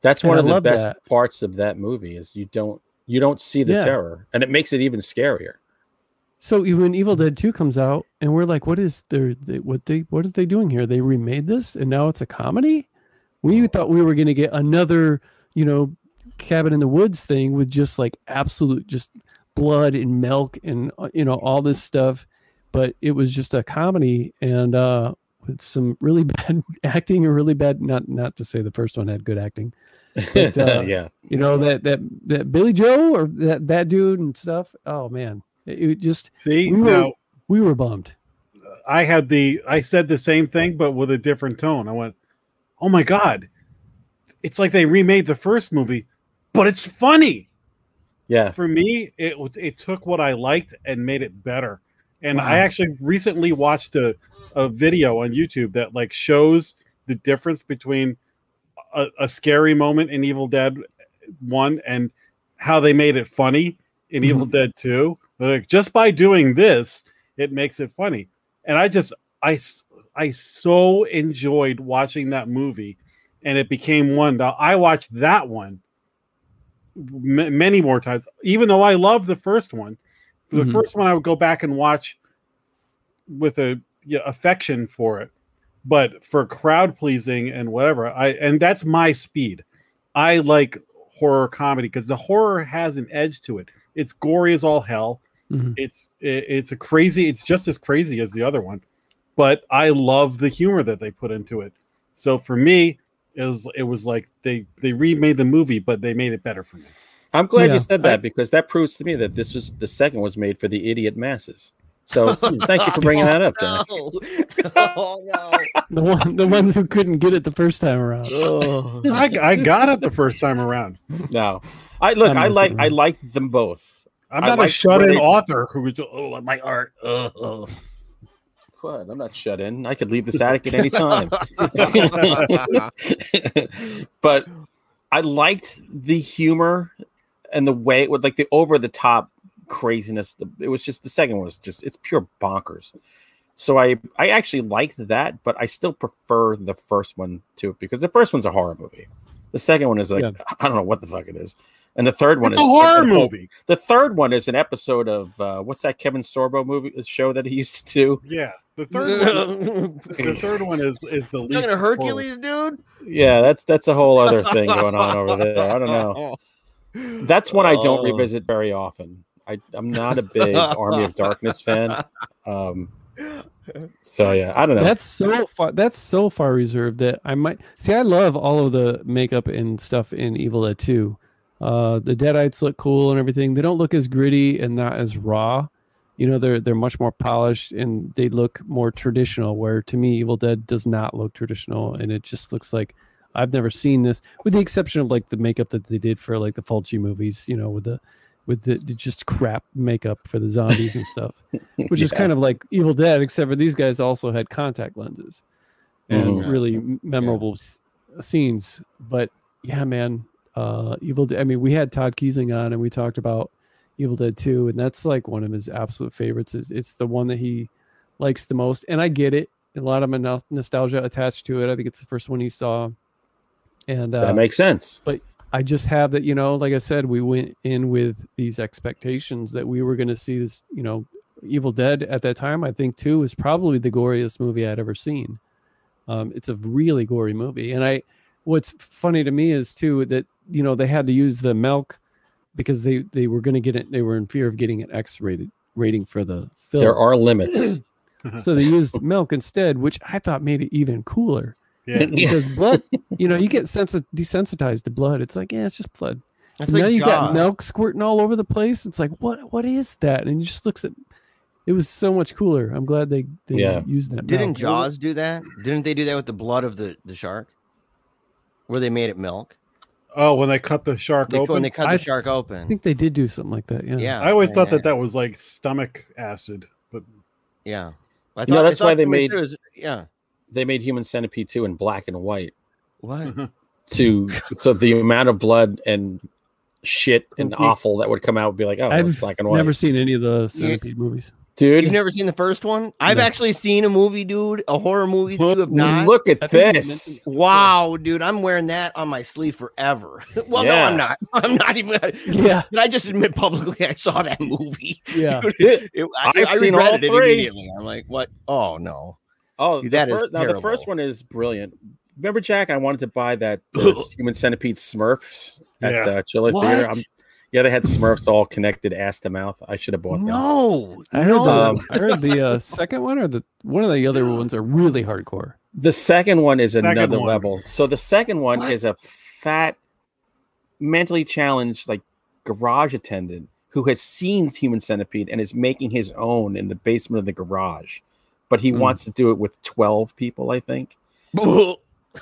that's And one I of the best that. parts of that movie is you don't you don't see the Yeah. terror, and it makes it even scarier. So even when Evil Dead 2 comes out and we're like, what is their they, what they what are they doing here? They remade this and now it's a comedy? We mm-hmm. thought we were gonna get another, you know, cabin in the woods thing with just like absolute just blood and milk and uh, you know all this stuff but it was just a comedy and uh with some really bad acting or really bad not not to say the first one had good acting But, uh, yeah, you know that that that Billy Joe or that that dude and stuff. Oh man, it, it just See, We were- now we were bummed. I had the I said the same thing, but with a different tone. I went, "Oh my god, it's like they remade the first movie, but it's funny." yeah. For me, it it took what I liked and made it better. And I actually recently watched a, a video on YouTube that like shows the difference between a, a scary moment in Evil Dead One and how they made it funny in mm-hmm. Evil Dead Two. Like just by doing this, it makes it funny. And I just I I so enjoyed watching that movie, and it became one. I watched that one m- many more times, even though I love the first one. For the Mhm. first one, I would go back and watch with a yeah, affection for it, but for crowd pleasing and whatever, I and that's my speed. I like horror comedy because the horror has an edge to it. It's gory as all hell. Mhm. It's it, it's a crazy. It's just as crazy as the other one, but I love the humor that they put into it. So for me, it was it was like they they remade the movie, but they made it better for me. I'm glad Yeah, you said that I- because that proves to me that this was the second was made for the idiot masses. So thank you for bringing that up, No. oh no. The one the ones who couldn't get it the first time around. Oh. I, I got it the first time around. No, I look. I'm I like. I liked them both. I'm not a liked shut-in author who was oh my art. Uh, uh. What? I'm not shut in. I could leave this attic at any time. but I liked the humor and the way with like the over the top craziness. The- It was just the second one was just it's pure bonkers. So I I actually liked that, but I still prefer the first one to it because the first one's a horror movie. The second one is like Yeah. I don't know what the fuck it is, and the third one It's is a horror an- movie. The third one is an episode of uh, what's that Kevin Sorbo movie show that he used to do? Yeah, the third one. The third one is is the least Talking to horror. Hercules, dude. Yeah, that's that's a whole other thing going on over there. I don't know. That's one I don't Oh. revisit very often. I, I'm not a big Army of Darkness fan. Um, so yeah, I don't know. That's so far. That's so far reserved that I might see. I love all of the makeup and stuff in Evil Dead 2. Uh, the Deadites look cool and everything. They don't look as gritty and not as raw. You know, they're they're much more polished and they look more traditional. Where to me, Evil Dead does not look traditional, and it just looks like I've never seen this, with the exception of like the makeup that they did for like the Fulci movies. You know, with the with the, the just crap makeup for the zombies and stuff, which is kind of like Evil Dead, except for these guys also had contact lenses and Mhm. really memorable s- scenes. But yeah, man, uh, Evil Dead. I mean, we had Todd Keisling on and we talked about Evil Dead 2, and that's like one of his absolute favorites. Is it's the one that he likes the most, and I get it. A lot of nos- nostalgia attached to it. I think it's the first one he saw, and uh, that makes sense. But I just have that, you know, like I said, we went in with these expectations that we were going to see this, you know, Evil Dead at that time, I think too, was probably the goriest movie I'd ever seen. Um, it's a really gory movie. And I, what's funny to me is too that, you know, they had to use the milk because they, they were going to get it. They were in fear of getting an X rated rating for the film. There are limits. so they used milk instead, which I thought made it even cooler Yeah. because blood, you know, you get sensi- desensitized to blood. It's like, yeah, it's just blood. That's And now you got milk squirting all over the place. It's like, what? What is that? And you just looks at. It was so much cooler. I'm glad they, they Yeah. used that. Didn't milk. Jaws do that? Didn't they do that with the blood of the, the shark? Where they made it milk? Oh, when they cut the shark They, open. when they cut I- the shark open. I think they did do something like that. Yeah. Yeah. I always thought that that was like stomach acid, but Yeah. I You know, I that's why they made- it was- yeah. they made Human Centipede 2 in black and white What? Uh-huh. to so the amount of blood and shit and Okay. awful that would come out would be like, oh, it's I've black and white. never seen any of the Centipede movies. Dude, You've never seen the first one? I've No. actually seen a movie, dude, a horror movie. that You have not. look at I this. Wow, dude, I'm wearing that on my sleeve forever. well, no, I'm not. I'm not even. Yeah. But I just admit publicly I saw that movie. Yeah. It- I, I've I seen all regretted it three. immediately. I'm like, what? Oh no. Oh, Dude, the that is fir- now the first one is brilliant. Remember, Jack? I wanted to buy that those Human Centipede Smurfs at Yeah. uh, Chiller What? Theater. I'm, yeah, they had Smurfs all connected ass to mouth. I should have bought them. No, I heard, no. the, I heard the uh, second one or the one of the other ones are really hardcore. The second one is Second another one. level. So the second one What? is a fat, mentally challenged, like garage attendant who has seen Human Centipede and is making his own in the basement of the garage, but he Hmm. wants to do it with twelve people. I think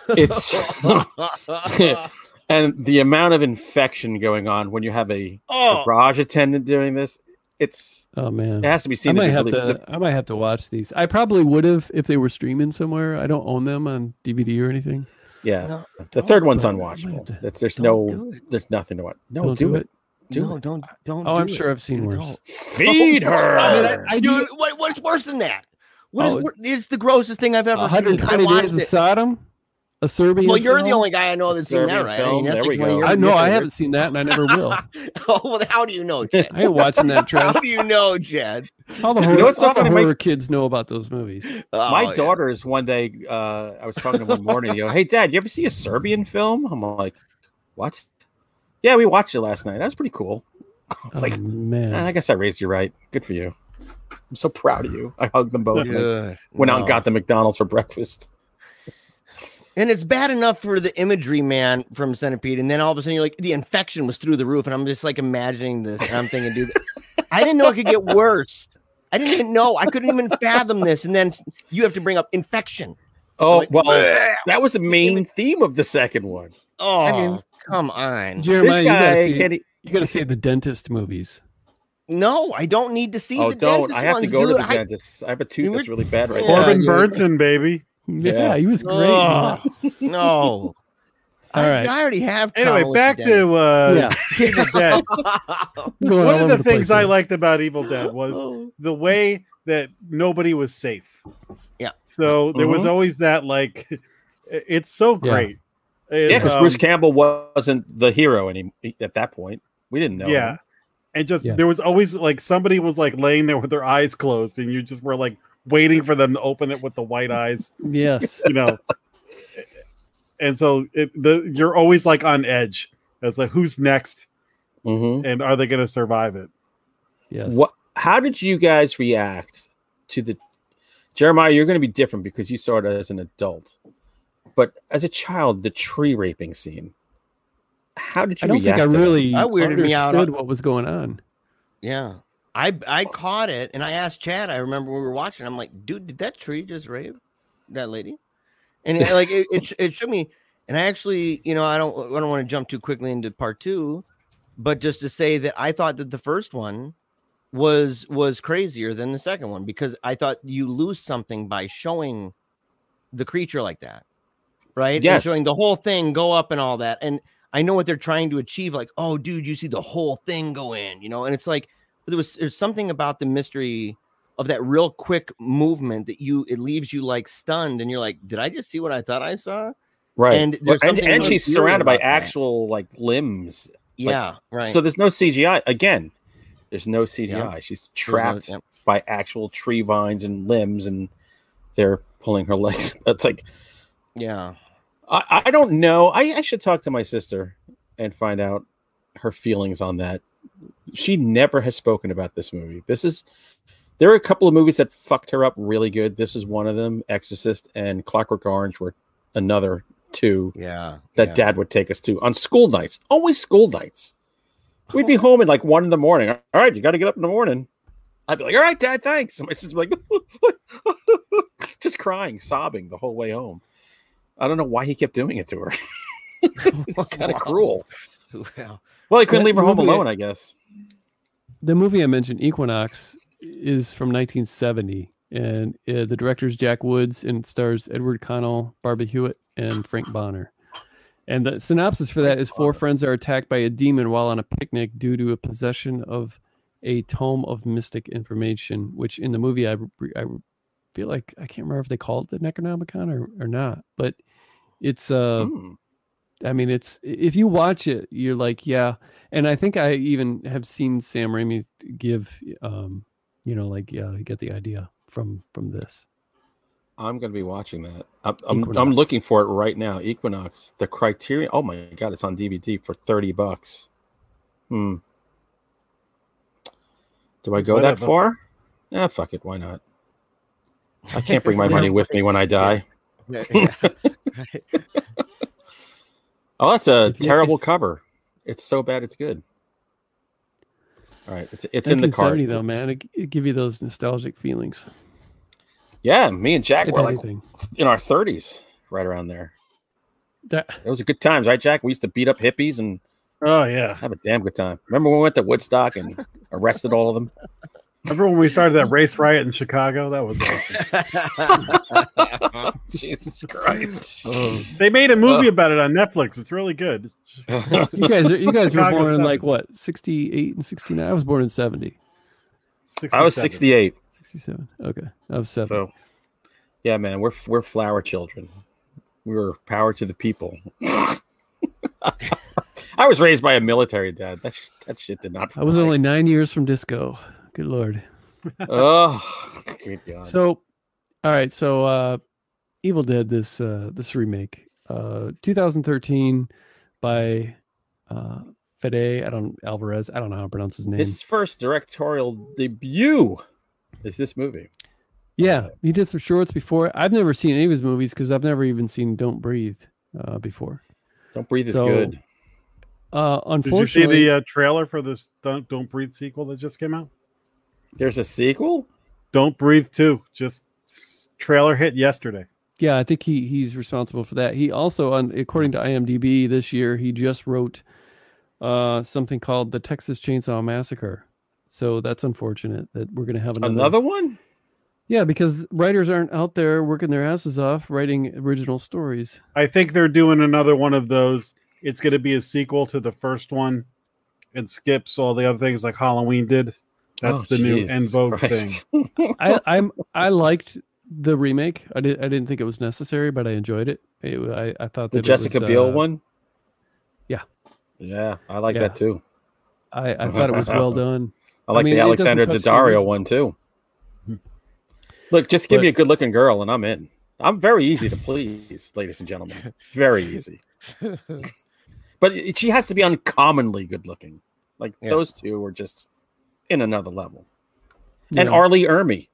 it's and the amount of infection going on when you have a oh, garage attendant doing this. It's Oh man. it has to be seen I seen. might have believe- to. I might have to watch these. I probably would have if they were streaming somewhere. I don't own them on DVD or anything. yeah, no, the third one's don't- I might have unwatchable. to- That's there's no there's nothing to watch. No, Don't do, do it. it. Do no, it. don't, don't. Oh, do I'm it. sure I've seen worse. don't. Feed oh, her. I mean, I, I do- what, what's worse than that? What is Oh, wor- it's the grossest thing I've ever seen. 120 I watched Days of it. Sodom, a Serbian. Well, you're the only guy I know that's seen that, right? film, there that's we like go. I know. I haven't seen that, and I never will. oh, well, how do you know, Jed? I ain't watching that How do you know, Jed? All the know horror, what's so all the funny? My- kids know about those movies. Oh, My yeah. daughters one day, uh, I was talking to them one morning. You go, "Hey, Dad, you ever see a Serbian film?" I'm like, "What?" Yeah, we watched it last night. That was pretty cool. It's like, oh, man. "Eh, I guess I raised you right. Good for you. I'm so proud of you. I hugged them both. and Good. went out and got the McDonald's for breakfast. And it's bad enough for the imagery, man, from Centipede. And then all of a sudden, you're like, the infection was through the roof. And I'm just like imagining this. And I'm thinking, dude, I didn't know it could get worse. I didn't even know. I couldn't even fathom this. And then you have to bring up infection. Oh Like, well, bleh. that was the main theme of the second one. Oh, mean- come on. Jeremiah, this you gotta, guy see, can't. you gotta see the dentist movies. No, I don't need to see Oh, the don't! dentist I have to ones, go to the I- dentist. I have a tooth that's really bad right Yeah, now. Corbin you- Bernsen, baby. Yeah, Yeah. he was great. Oh, no. All right. I. I already have. Anyway, back the to uh, yeah, Evil Dead. One of over the things I here. liked about Evil Dead was the way that nobody was safe. Yeah. So there was Mhm. always that like it's so Yeah. great. Yeah, because Um, Bruce Campbell wasn't the hero any at that point. We didn't know. yeah. him. And just Yeah. there was always like somebody was like laying there with their eyes closed and you just were like waiting for them to open it with the white eyes, Yes. you know. and so it, the you're always like on edge. It's like who's next Mhm. and are they going to survive it? Yes. What? How did you guys react to the Jeremiah? You're going to be different because you saw it as an adult, but as a child, the tree raping scene. How did you I don't think? I to that? really That weirded me out. understood what was going on. Yeah. I I caught it and I asked Chad. I remember we were watching. I'm like, dude, did that tree just rape that lady? And it, like it, it, it showed me. And I actually, you know, I don't I don't want to jump too quickly into part two, but just to say that I thought that the first one was was crazier than the second one because I thought you lose something by showing the creature like that, right? Yes. showing the whole thing go up and all that. And I know what they're trying to achieve. Like, oh, dude, you see the whole thing go in, you know? And it's like, there was there's something about the mystery of that real quick movement that you it leaves you like stunned, and you're like, did I just see what I thought I saw? Right. And And, there's and, and she's surrounded by that. actual like limbs. Yeah, right. So there's no CGI. Again, there's no CGI. She's no- trapped by actual tree vines and limbs, and they're pulling her legs. It's like yeah, I, I don't know. I, I should talk to my sister and find out her feelings on that. She never has spoken about this movie. This is there are a couple of movies that fucked her up really good. This is one of them. Exorcist and Clockwork Orange were another two yeah. that yeah. dad would take us to on school nights. Always school nights. We'd be oh. home at like one in the morning. All right, you got to get up in the morning. I'd be like, all right, dad, thanks. And my sister's like, just crying, sobbing the whole way home. I don't know why he kept doing it to her. it's kind of Wow. cruel. Well, Well, he couldn't That leave her home alone, I guess. the movie I mentioned, Equinox, is from 1970, and uh, the director's Jack Woods, and stars Edward Connell, Barbara Hewitt, and Frank Bonner. And the synopsis for that is four friends are attacked by a demon while on a picnic due to a possession of a tome of mystic information, which in the movie I, I feel like I can't remember if they call it the Necronomicon or, or not, but it's uh Hmm. I mean, it's if you watch it, you're like, yeah. And I think I even have seen Sam Raimi give, um, you know, like, yeah, I get the idea from from this. I'm going to be watching that. I'm, I'm, I'm looking for it right now. Equinox, the Criterion. Oh my god, it's on DVD for thirty bucks. Hmm. Do I go that far? Yeah, fuck it. Why not? I can't bring my money with me when I die. yeah, yeah. Oh, that's a If terrible cover. It's so bad, it's good. All right, it's it's in the 1970 card. though, man. It, it give you those nostalgic feelings. Yeah, me and Jack If were like anything. in our thirties, right around there. That- It was a good times, right, Jack? We used to beat up hippies and Oh yeah. have a damn good time. Remember when we went to Woodstock and arrested all of them? Remember when we started that race riot in Chicago? That was awesome. Jesus Christ! Oh. They made a movie about it on Netflix. It's really good. you guys, are, you guys were born in like what, 68 and 69? I was born in 70, I was 67. sixty-eight. 67. Okay, I was seven. So, yeah, man, we're we're flower children. We were power to the people. I was raised by a military dad. That sh- that shit did not. I was only nine years from disco. Good lord. oh, good God. So, all right. So, uh, Evil Dead, this uh, this remake, uh, 2013 by uh, Fede. I don't Alvarez. I don't know how to pronounce his name. His first directorial debut is this movie. yeah, he did some shorts before. I've never seen any of his movies because I've never even seen Don't Breathe uh, before. Don't breathe is So, good. Uh, Did you see the uh, trailer for this Don't, Don't Breathe sequel that just came out? There's a sequel. Don't Breathe 2. Just trailer hit yesterday. yeah, I think he he's responsible for that. He also, on according to IMDb, this year he just wrote uh, something called the Texas Chainsaw Massacre. So that's unfortunate that we're going to have another. Another one. Yeah, because writers aren't out there working their asses off writing original stories. I think they're doing another one of those. It's going to be a sequel to the first one and skips all the other things like Halloween did. That's Oh, the new Jesus en vogue Christ. thing. I I'm I liked the remake. I did I didn't think it was necessary, but I enjoyed it. It- I I thought The that it Jessica was, Biel uh, one. yeah. Yeah, I like Yeah. that too. I I thought it was well done. I like mean, the Alexandra touch the Daddario one too. Look, just give But- me a good-looking girl, and I'm in. I'm very easy to please, ladies and gentlemen. Very easy. But she has to be uncommonly good-looking. Like Yeah. those two are just in another level. And R. Lee Ermey,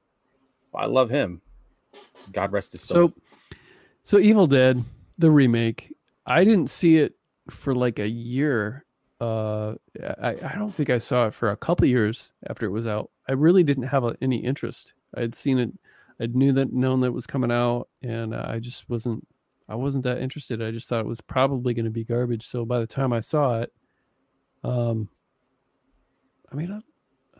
I love him. God rest his soul. So, so Evil Dead, the remake. I didn't see it for like a year. Uh, I, I don't think I saw it for a couple years after it was out. I really didn't have a, any interest. I'd seen it. I knew that known that it was coming out, and uh, I just wasn't. I wasn't that interested. I just thought it was probably going to be garbage. So by the time I saw it, um, I mean, I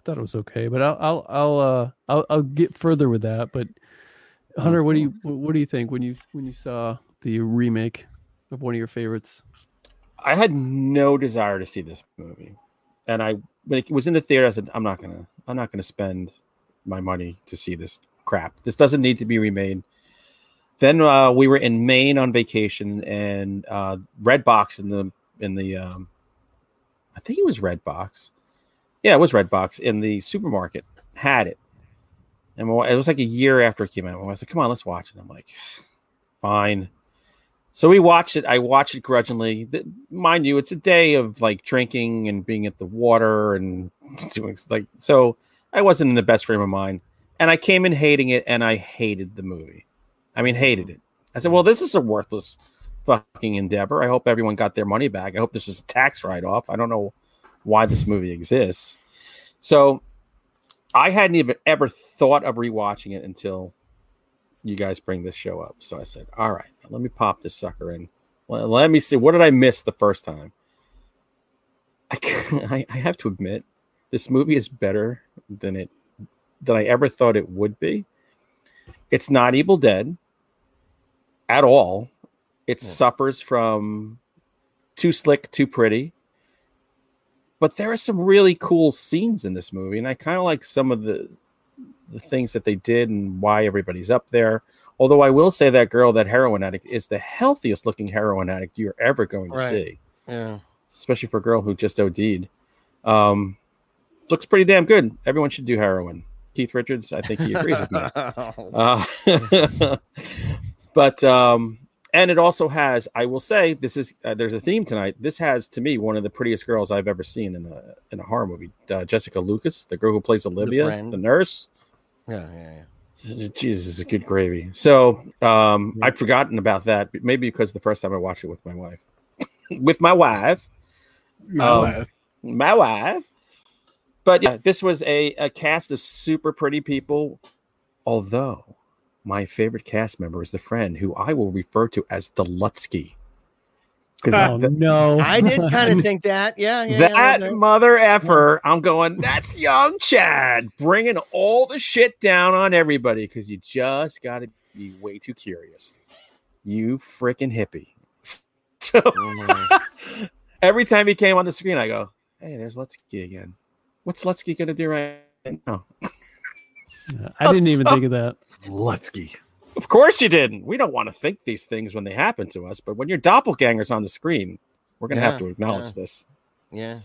thought it was okay, but I'll I'll I'll uh I'll, I'll get further with that. But Hunter, what do you what do you think when you when you saw the remake of one of your favorites? I had no desire to see this movie, and I when it was in the theater, I said, "I'm not gonna, I'm not gonna spend my money to see this crap. This doesn't need to be remade." Then uh, we were in Maine on vacation, and uh, Redbox in the in the, um, I think it was Redbox. Yeah, it was Redbox in the supermarket had it, and it was like a year after it came out. I said, "Come on, let's watch it." I'm like, "Fine." So we watched it. I watched it grudgingly. Mind you, it's a day of like drinking and being at the water and doing like so. I wasn't in the best frame of mind, and I came in hating it, and I hated the movie. I mean, hated it. I said, "Well, this is a worthless fucking endeavor. I hope everyone got their money back. I hope this was a tax write off. I don't know why this movie exists." So I hadn't even ever thought of rewatching it until you guys bring this show up. So I said, all right, let me pop this sucker in. Well, let me see. What did I miss the first time? I, I have to admit, this movie is better than it than I ever thought it would be. It's not Evil Dead at all. It yeah. suffers from too slick, too pretty. But there are some really cool scenes in this movie, and I kind of like some of the the things that they did and why everybody's up there. Although I will say that girl, that heroin addict, is the healthiest looking heroin addict you're ever going to right. see. Yeah. Especially for a girl who just OD'd. Um, looks pretty damn good. Everyone should do heroin. Keith Richards, I think he agrees with me. Uh, but um, and it also has, I will say, this is uh, there's a theme tonight. This has to me one of the prettiest girls I've ever seen in a in a horror movie. Uh, Jessica Lucas, the girl who plays Olivia, the, the nurse. Yeah, yeah, yeah. Jesus, is a good gravy. So um, yeah. I'd forgotten about that, maybe because the first time I watched it with my wife, with my wife, my um, wife, my wife. But yeah, this was a, a cast of super pretty people. Although my favorite cast member is the friend who I will refer to as the Lutsky. Oh, no, I did kind of think that. Yeah, yeah that yeah, mother effer. I'm going. That's young Chad bringing all the shit down on everybody because you just got to be way too curious. You freaking hippie. So mm-hmm. every time he came on the screen, I go, "Hey, there's Lutsky again. What's Lutsky gonna do right now?" I didn't even think of that. Lutsky. Of course you didn't. We don't want to think these things when they happen to us, but when your doppelganger's on the screen, we're gonna yeah, have to acknowledge yeah. this. Yeah.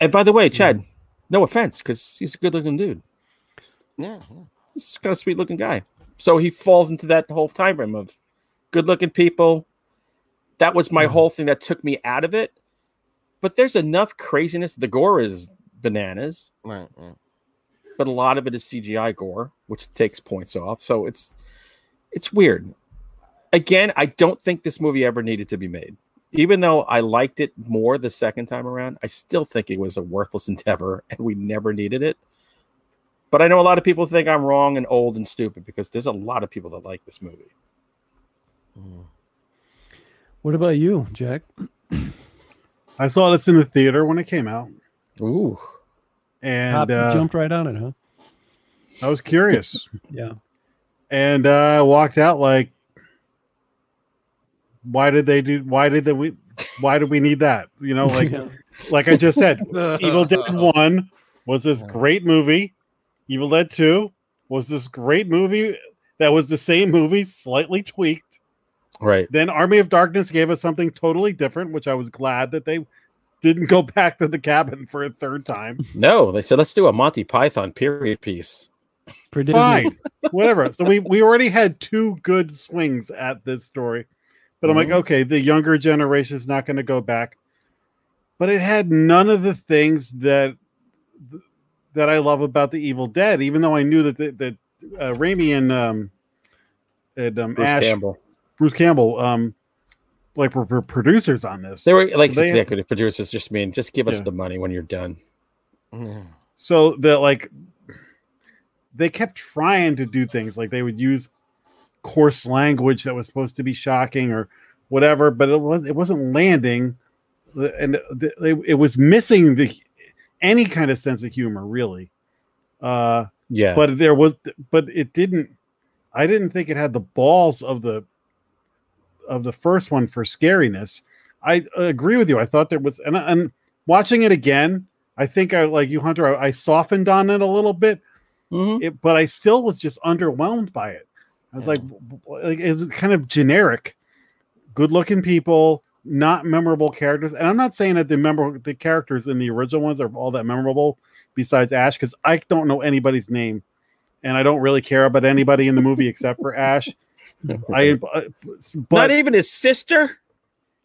And by the way, Chad, mm-hmm. no offense, because he's a good-looking dude. Yeah, yeah. He's kind of sweet-looking guy. So he falls into that whole time frame of good-looking people. That was my mm-hmm. whole thing that took me out of it. But there's enough craziness. The gore is bananas. Right. right but a lot of it is CGI gore, which takes points off. So it's it's weird. Again, I don't think this movie ever needed to be made. Even though I liked it more the second time around, I still think it was a worthless endeavor and we never needed it. But I know a lot of people think I'm wrong and old and stupid because there's a lot of people that like this movie. Mm. What about you, Jack? I saw this in the theater when it came out. Ooh and uh, jumped right on it, huh? I was curious. yeah, and uh, walked out like, why did they do? Why did they? We, why did we need that? You know, like, yeah. like I just said, Evil Dead One was this great movie. Evil Dead Two was this great movie that was the same movie, slightly tweaked. Right. Then Army of Darkness gave us something totally different, which I was glad that they didn't go back to the cabin for a third time. No, they said let's do a Monty Python period piece. Fine, whatever. So we we already had two good swings at this story, but I'm mm-hmm. like, okay, the younger generation is not going to go back, but it had none of the things that that I love about the Evil Dead. Even though I knew that that, that uh, Raimi and um, and um, Bruce Ash, Campbell. Bruce Campbell, um, like we're, we're producers on this. They were like so they, executive producers, just mean just give us yeah. the money when you're done. So that like they kept trying to do things like they would use coarse language that was supposed to be shocking or whatever, but it was it wasn't landing, and it, it was missing the any kind of sense of humor, really. Uh, Yeah. but there was, but it didn't. I didn't think it had the balls of the of the first one for scariness. I agree with you. I thought there was, and, and watching it again, I think I like you, Hunter. I, I softened on it a little bit, Mhm. it, but I still was just underwhelmed by it. I was Yeah. like, like it's kind of generic, good-looking people, not memorable characters. And I'm not saying that the memorable the characters in the original ones are all that memorable, besides Ash, because I don't know anybody's name, and I don't really care about anybody in the movie except for Ash. I, uh, Not even his sister.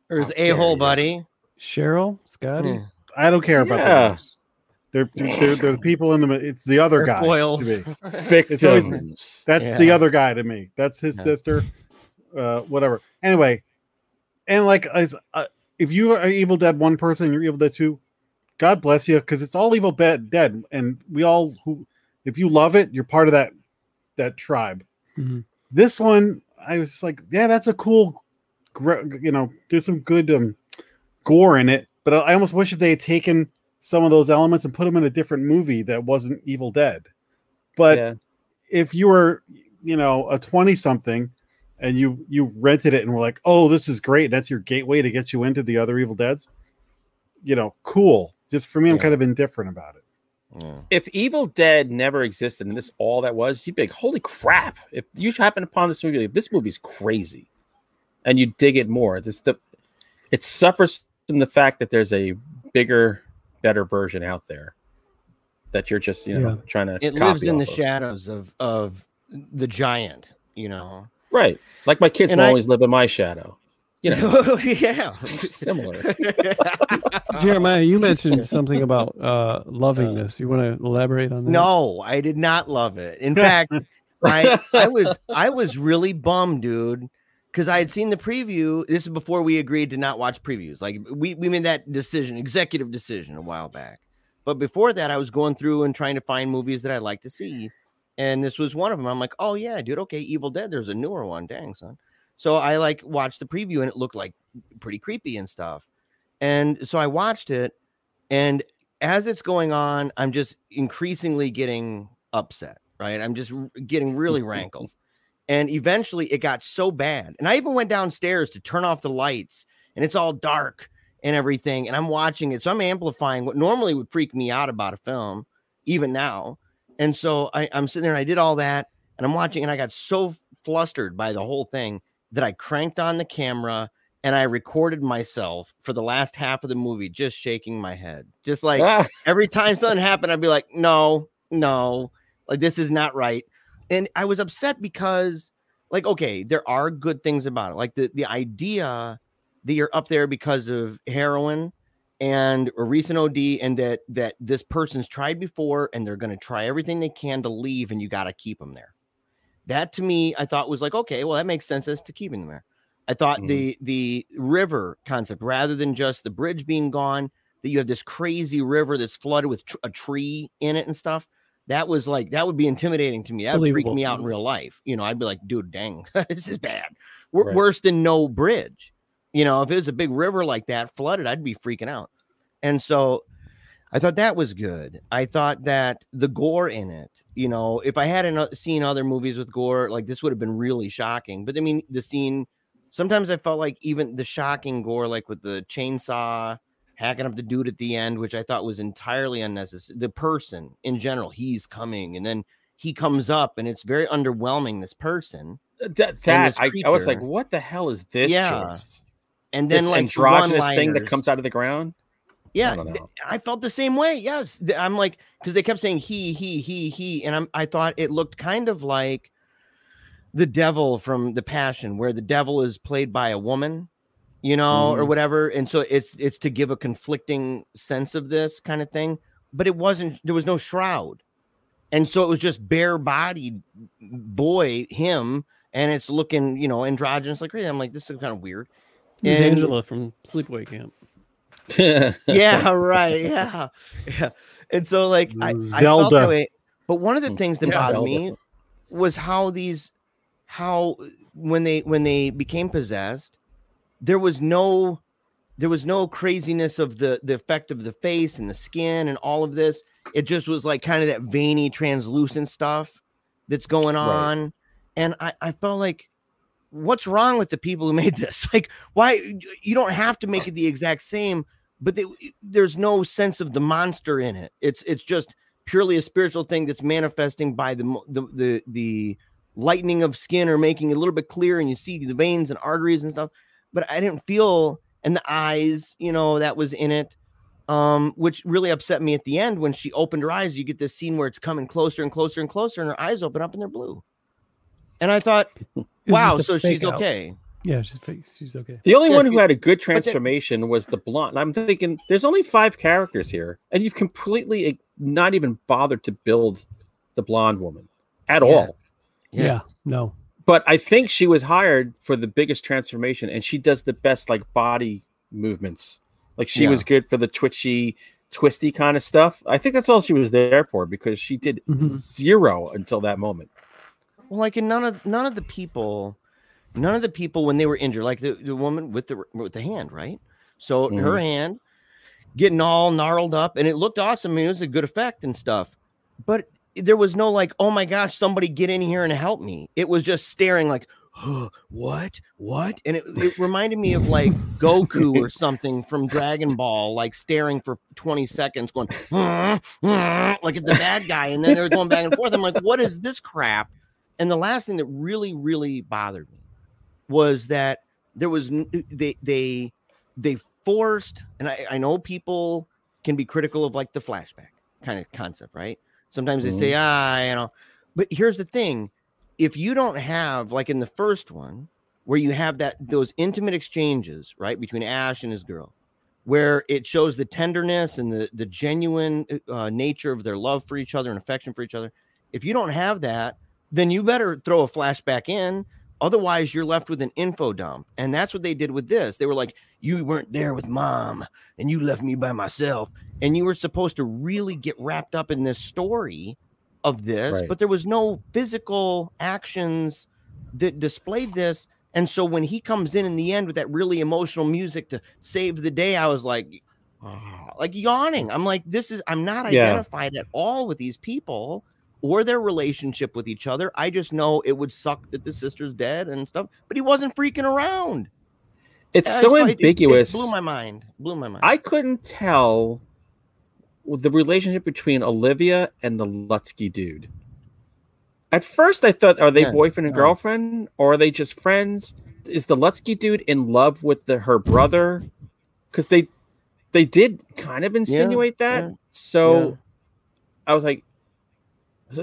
Or his a hole buddy. Cheryl, Scotty. Yeah. I don't care about Yeah. those. They're, they're, they're the people in the. It's the other Or guy. to foils. me. Victims. always- That's the other guy to me. That's his Yeah. sister. Uh, whatever. Anyway, and like as uh, if you are Evil Dead one person, you're Evil Dead two. God bless you, because it's all Evil Dead, dead, and we all who, if you love it, you're part of that that tribe. Mhm. This one, I was just like, yeah, that's a cool, you know, there's some good um, gore in it, but I almost wish that they had taken some of those elements and put them in a different movie that wasn't Evil Dead. But yeah. if you were you know a 20 something and you you rented it and were like oh this is great that's your gateway to get you into the other evil deads you know cool just for me i'm kind of indifferent about it Yeah. If Evil Dead never existed and this all that was, you'd be like, holy crap. If you happen upon this movie, like, this movie's crazy. And you dig it more. This the it suffers from the fact that there's a bigger, better version out there that you're just, you know, Yeah. trying to It copy lives in the of. shadows of of the giant, you know. Right. Like my kids And will I- always live in my shadow. You know, yeah. similar. Jeremiah, you mentioned something about uh, loving this. You want to elaborate on that? No, I did not love it. In fact, I I was I was really bummed, dude, because I had seen the preview. This is before we agreed to not watch previews. Like we we made that decision, executive decision, a while back. But before that, I was going through and trying to find movies that I'd like to see, and this was one of them. I'm like, oh yeah, dude, okay, Evil Dead. There's a newer one. Dang son. So I like watched the preview and it looked like pretty creepy and stuff. And so I watched it, and as it's going on, I'm just increasingly getting upset, right? I'm just getting really rankled. And eventually it got so bad. And I even went downstairs to turn off the lights, and it's all dark and everything. And I'm watching it. So I'm amplifying what normally would freak me out about a film, even now. And so I, I'm sitting there and I did all that, and I'm watching, and I got so flustered by the whole thing that I cranked on the camera and I recorded myself for the last half of the movie just shaking my head. Just like Ah, every time something happened, I'd be like, no, no, like this is not right. And I was upset because, like, okay, there are good things about it. Like the, the idea that you're up there because of heroin and a recent OD, and that that this person's tried before and they're gonna try everything they can to leave, and you gotta keep them there. That to me, I thought was like, okay, well, that makes sense as to keeping them there. I thought Mhm. the the river concept, rather than just the bridge being gone, that you have this crazy river that's flooded with tr- a tree in it and stuff. That was like that would be intimidating to me. That would freak me out in real life. You know, I'd be like, dude, dang, this is bad. W- Right. Worse than no bridge. You know, if it was a big river like that flooded, I'd be freaking out. And so I thought that was good. I thought that the gore in it, you know, if I hadn't uh, seen other movies with gore, like this would have been really shocking. But I mean, the scene, sometimes I felt like even the shocking gore, like with the chainsaw hacking up the dude at the end, which I thought was entirely unnecessary. The person in general, he's coming and then he comes up and it's very underwhelming, this person. that, that this I, I was like, what the hell is this? Yeah. choice? And then This like androgynous thing that comes out of the ground. Yeah, know. I felt the same way. Yes, I'm like because they kept saying he, he, he, he, and I'm I thought it looked kind of like the devil from the Passion, where the devil is played by a woman, you know, or Mhm. whatever, and so it's it's to give a conflicting sense of this kind of thing. But it wasn't. There was no shroud, and so it was just bare bodied boy him, and it's looking you know androgynous. Like I'm like this is kind of weird. It's And- Angela from Sleepaway Camp. yeah, right. Yeah, yeah. And so, like, I, I felt Zelda. that way. But one of the mm, things that Yeah, bothered Zelda. me was how these, how when they when they became possessed, there was no there was no craziness of the the effect of the face and the skin and all of this. It just was like kind of that veiny, translucent stuff that's going Right. on. And I, I felt like, what's wrong with the people who made this? Like, why you don't have to make it the exact same, but they, there's no sense of the monster in it. It's it's just purely a spiritual thing that's manifesting by the the the, the lightening of skin or making it a little bit clear, and you see the veins and arteries and stuff. But I didn't feel and the eyes, you know, that was in it. Um, which really upset me at the end when she opened her eyes. You get this scene where it's coming closer and closer and closer, and her eyes open up and they're blue. And I thought, wow, so she's out. okay. Yeah, she's fake. She's okay. The only Yeah, one who you- had a good transformation was the blonde. And I'm thinking, there's only five characters here, and you've completely not even bothered to build the blonde woman at Yeah. all. Yeah. No. But I think she was hired for the biggest transformation, and she does the best like body movements. Like she Yeah. was good for the twitchy, twisty kind of stuff. I think that's all she was there for because she did Mhm. zero until that moment. Well, like, in none of none of the people, none of the people when they were injured, like the, the woman with the with the hand, right? So her Mhm. hand getting all gnarled up, and it looked awesome. I mean, it was a good effect and stuff, but there was no like, oh my gosh, somebody get in here and help me. It was just staring like, what, what, and it, it reminded me of like Goku or something from Dragon Ball, like staring for twenty seconds, going like at the bad guy, and then they're going back and forth. I'm like, what is this crap? And the last thing that really, really bothered me was that there was they they they forced, and I, I know people can be critical of like the flashback kind of concept, right? Sometimes they say, ah, you know, but here's the thing: if you don't have like in the first one, where you have that those intimate exchanges, right, between Ash and his girl, where it shows the tenderness and the the genuine uh, nature of their love for each other and affection for each other. If you don't have that, then you better throw a flashback in. Otherwise, you're left with an info dump. And that's what they did with this. They were like, You weren't there with mom and you left me by myself. And you were supposed to really get wrapped up in this story of this, Right. but there was no physical actions that displayed this. And so when he comes in in the end with that really emotional music to save the day, I was like, "Ah," like yawning. I'm like, this is, I'm not Yeah. identified at all with these people or their relationship with each other. I just know it would suck that the sister's dead and stuff, but he wasn't freaking around. It's so just thought it- it- ambiguous. Blew my mind. Blew my mind. I couldn't tell the relationship between Olivia and the Lutsky dude. At first, I thought, are they Yeah, boyfriend and girlfriend, or are they just friends? Is the Lutsky dude in love with the her brother? Because they they did kind of insinuate that. yeah, so yeah. I was like,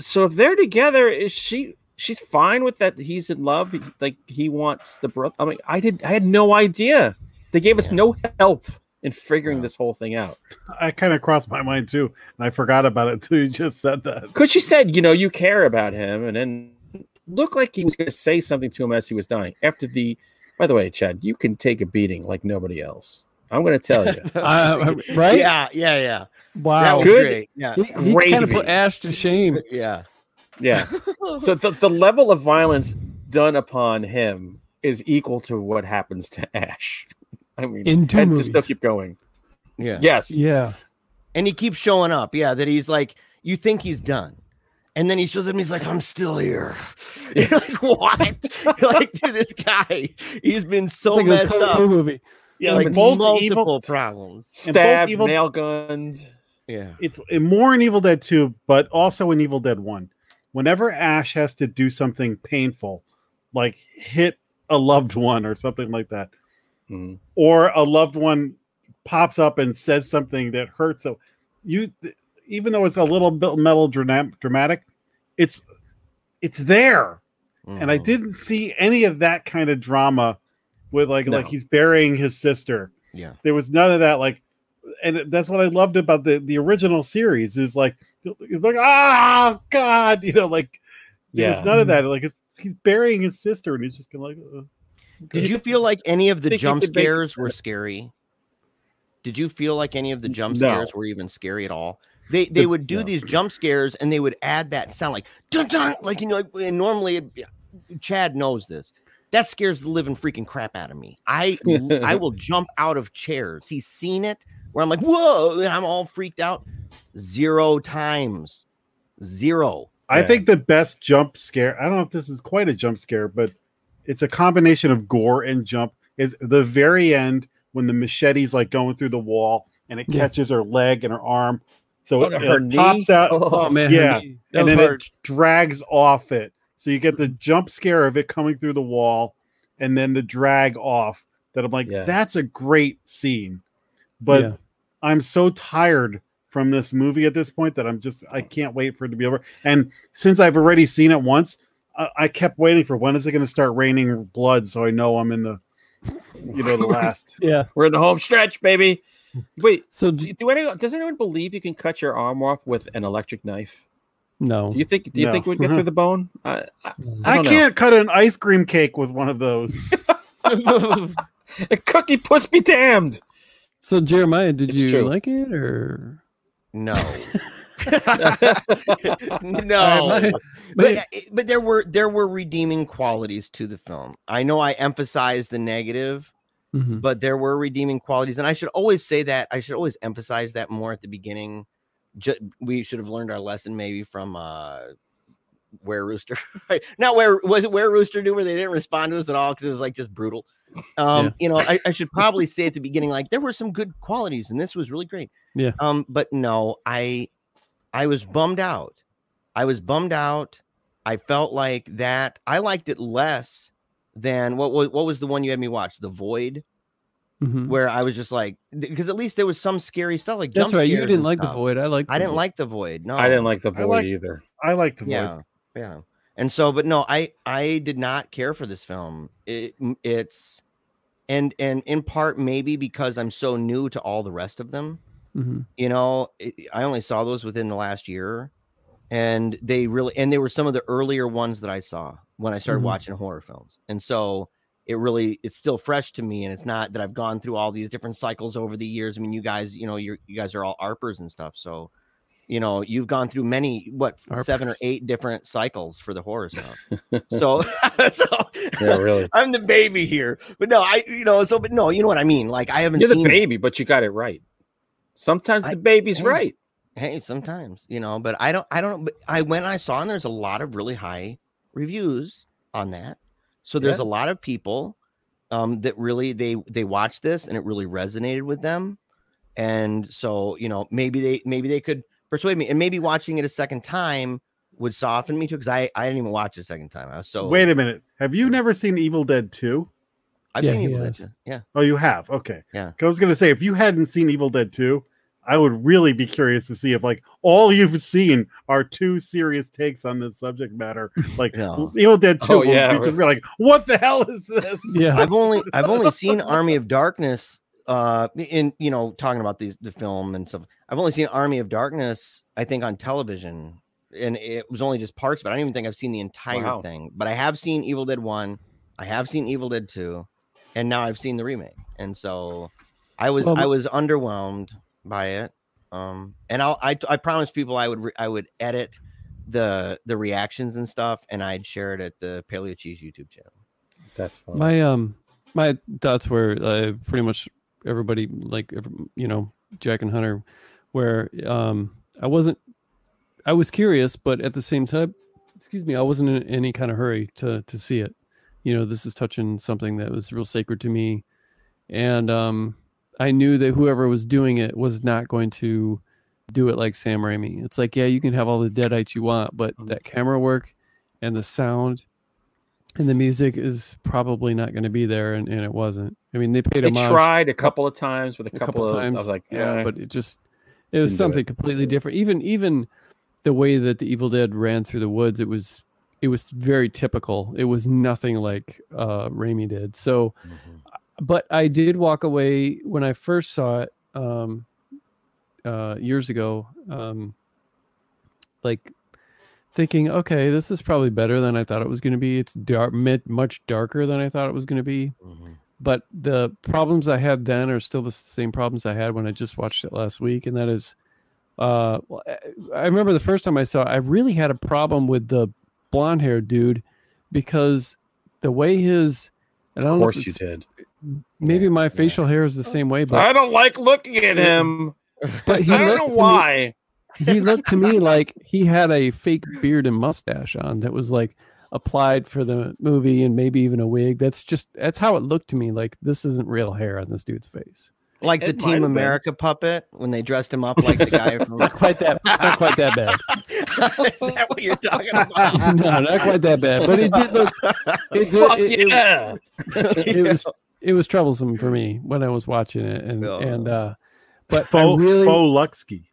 so if they're together, is she? She's fine with that. He's in love. Like he wants the brother. I mean, I did. I had no idea. They gave us Yeah. no help in figuring Yeah. this whole thing out. I kind of crossed my mind too, and I forgot about it until you just said that. Because she said, you know, you care about him, and then looked like he was going to say something to him as he was dying. After the, by the way, Chad, you can take a beating like nobody else. I'm going to tell you. Uh, right? Yeah, yeah, yeah. That Wow. was Good. great. Yeah, He, he kind of put Ash to shame. yeah. yeah. So the, the level of violence done upon him is equal to what happens to Ash. I mean, In two and to still keep going. Yeah. Yes. Yeah. And he keeps showing up. Yeah, that he's like, you think he's done. And then he shows up and he's like, I'm still here. You're like, what? You're like, dude, this guy, he's been so it's like messed kung up. movie. Yeah, And like both multiple evil- problems. And both Stab, evil- nail guns. Yeah. It's more in Evil Dead 2, but also in Evil Dead 1. Whenever Ash has to do something painful, like hit a loved one or something like that, Mhm. or a loved one pops up and says something that hurts, so you, even though it's a little bit melodramatic, it's it's there. and I Mhm. didn't see any of that kind of drama with like like he's burying his sister. Yeah. There was none of that. Like, and that's what I loved about the the original series is like it's like ah God, you know, like Yeah. was none of that. Like it's, he's burying his sister, and he's just gonna like. Uh, Did you feel like any of the jump scares were scary? Did you feel like any of the jump No. scares were even scary at all? They they would do no. these jump scares and they would add that sound like dun dun like you know like and normally it- Chad knows this. that scares the living freaking crap out of me. I I will jump out of chairs. He's seen it where I'm like, whoa, I'm all freaked out. Zero times. Zero. I Yeah. think the best jump scare. I don't know if this is quite a jump scare, but it's a combination of gore and jump. Is the very end when the machete's like going through the wall and it Yeah. catches her leg and her arm, so Oh, it, her it knee? pops out Oh, oh man, Yeah, and then hard. it drags off it. So you get the jump scare of it coming through the wall, and then the drag off. That I'm like, Yeah. that's a great scene, but Yeah. I'm so tired from this movie at this point that I'm just I oh. can't wait for it to be over. And since I've already seen it once, I, I kept waiting for when is it going to start raining blood, so I know I'm in the you know the last. yeah. We're in the home stretch, baby. Wait, So do, do anyone does anyone believe you can cut your arm off with an electric knife? no, Do you think do you No. think it would get mm-hmm. through the bone? I, I, I, don't know. can't cut an ice cream cake with one of those. A cookie puss be damned. So Jeremiah, did It's you true. like it or? No. No. my- but but there were there were redeeming qualities to the film. I know I emphasized the negative, Mhm. but there were redeeming qualities, and I should always say that. I should always emphasize that more at the beginning. Ju- we should have learned our lesson maybe from uh where rooster right not where was it where rooster do where they didn't respond to us at all because it was like just brutal um Yeah. you know I, I should probably say at the beginning like there were some good qualities and this was really great Yeah. um but no i i was bummed out i was bummed out i felt like that i liked it less than what was what was the one you had me watch the void mm-hmm. where i was just like because at least there was some scary stuff like That's right. You didn't and like the void. I like. i didn't like the void no I didn't like the I void either. I like the void. yeah yeah. And so but no i i did not care for this film. It, it's and and in part maybe because i'm so new to all the rest of them. Mhm. you know it, i only saw those within the last year and they really and they were some of the earlier ones that i saw when i started Mhm. watching horror films. And so it really it's still fresh to me and it's not that i've gone through all these different cycles over the years. I mean you guys you know you're you guys are all arpers and stuff so you know you've gone through many what seven or eight different cycles for the horror stuff so so Yeah, really. i'm the baby here but no i you know so but no you know what i mean like i haven't You're the baby, but you got it right. Sometimes I- the baby's Hey. right. hey sometimes you know but i don't i don't but i when i saw and there's a lot of really high reviews on that so there's Yeah. a lot of people um that really they they watched this and it really resonated with them and so you know maybe they maybe they could persuade me and maybe watching it a second time would soften me too because i i didn't even watch it a second time i was so Wait a minute. Have you never seen Evil Dead 2? i've Yeah, seen he Evil Dead has. too. yeah Oh, you have. Okay. Yeah. I was going to say, if you hadn't seen Evil Dead 2, I would really be curious to see if, like, all you've seen are two serious takes on this subject matter. Like, No. Evil Dead 2 Oh, would yeah, be just be like, what the hell is this? Yeah. I've only I've only seen Army of Darkness uh in you know talking about these the film and stuff. I've only seen Army of Darkness I think on television and it was only just parts but I don't even think I've seen the entire Wow. thing. But I have seen Evil Dead 1, I have seen Evil Dead 2 and now I've seen the remake. And so I was Well, I was underwhelmed by it. Um and I'll I I promised people I would re- I would edit the the reactions and stuff and I'd share it at the Paleo Cheese YouTube channel. That's fine. My um my thoughts were uh, pretty much everybody like you know Jack and Hunter, where um I wasn't I was curious, but at the same time, excuse me, I wasn't in any kind of hurry to to see it. You know, this is touching something that was real sacred to me, and um I knew that whoever was doing it was not going to do it like Sam Raimi. It's like, yeah, you can have all the deadites you want, but that camera work and the sound and the music is probably not going to be there, and, and it wasn't. I mean, they paid they homage tried a couple of times with a a couple, couple of times. I was like, yeah, eh. but it just it was Didn't something it. completely different. Even even the way that the Evil Dead ran through the woods, it was it was very typical. It was nothing like uh Raimi did. So, but I did walk away when I first saw it um uh years ago um like thinking okay this is probably better than i thought it was going to be it's dark much darker than i thought it was going to be but the problems I had then are still the same problems I had when I just watched it last week, and that is, uh, I- I remember the first time I saw it, I really had a problem with the blonde haired dude because the way his and I Of don't know if course you did. maybe Yeah, my yeah. facial hair is the same way, but I don't like looking at him. but he I don't know to me- why. he looked to me like he had a fake beard and mustache on that was like applied for the movie and maybe even a wig. That's just that's how it looked to me. Like this isn't real hair on this dude's face. Like the It might Team have been. America puppet when they dressed him up like the guy from. Not quite that not quite that bad. Is that what you're talking about? no, not quite that bad. But it did look it, did, Fuck it, it- yeah. it was it was troublesome for me when I was watching it and No. and uh but Faux, really faux Luxky.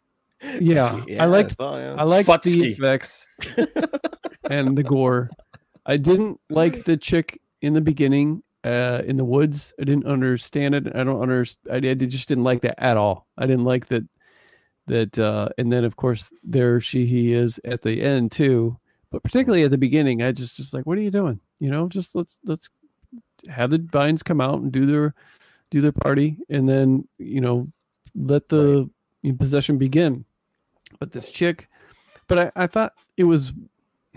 yeah, I liked well, yeah. I liked the effects and the gore. I didn't like the chick in the beginning, uh, in the woods. I didn't understand it. I don't understand. I, I just didn't like that at all. I didn't like that. That uh, and then of course there she he is at the end too. But particularly at the beginning, I just just like, what are you doing? You know, just let's let's have the vines come out and do their do their party, and then you know let the possession begin. But this chick, but I, I thought it was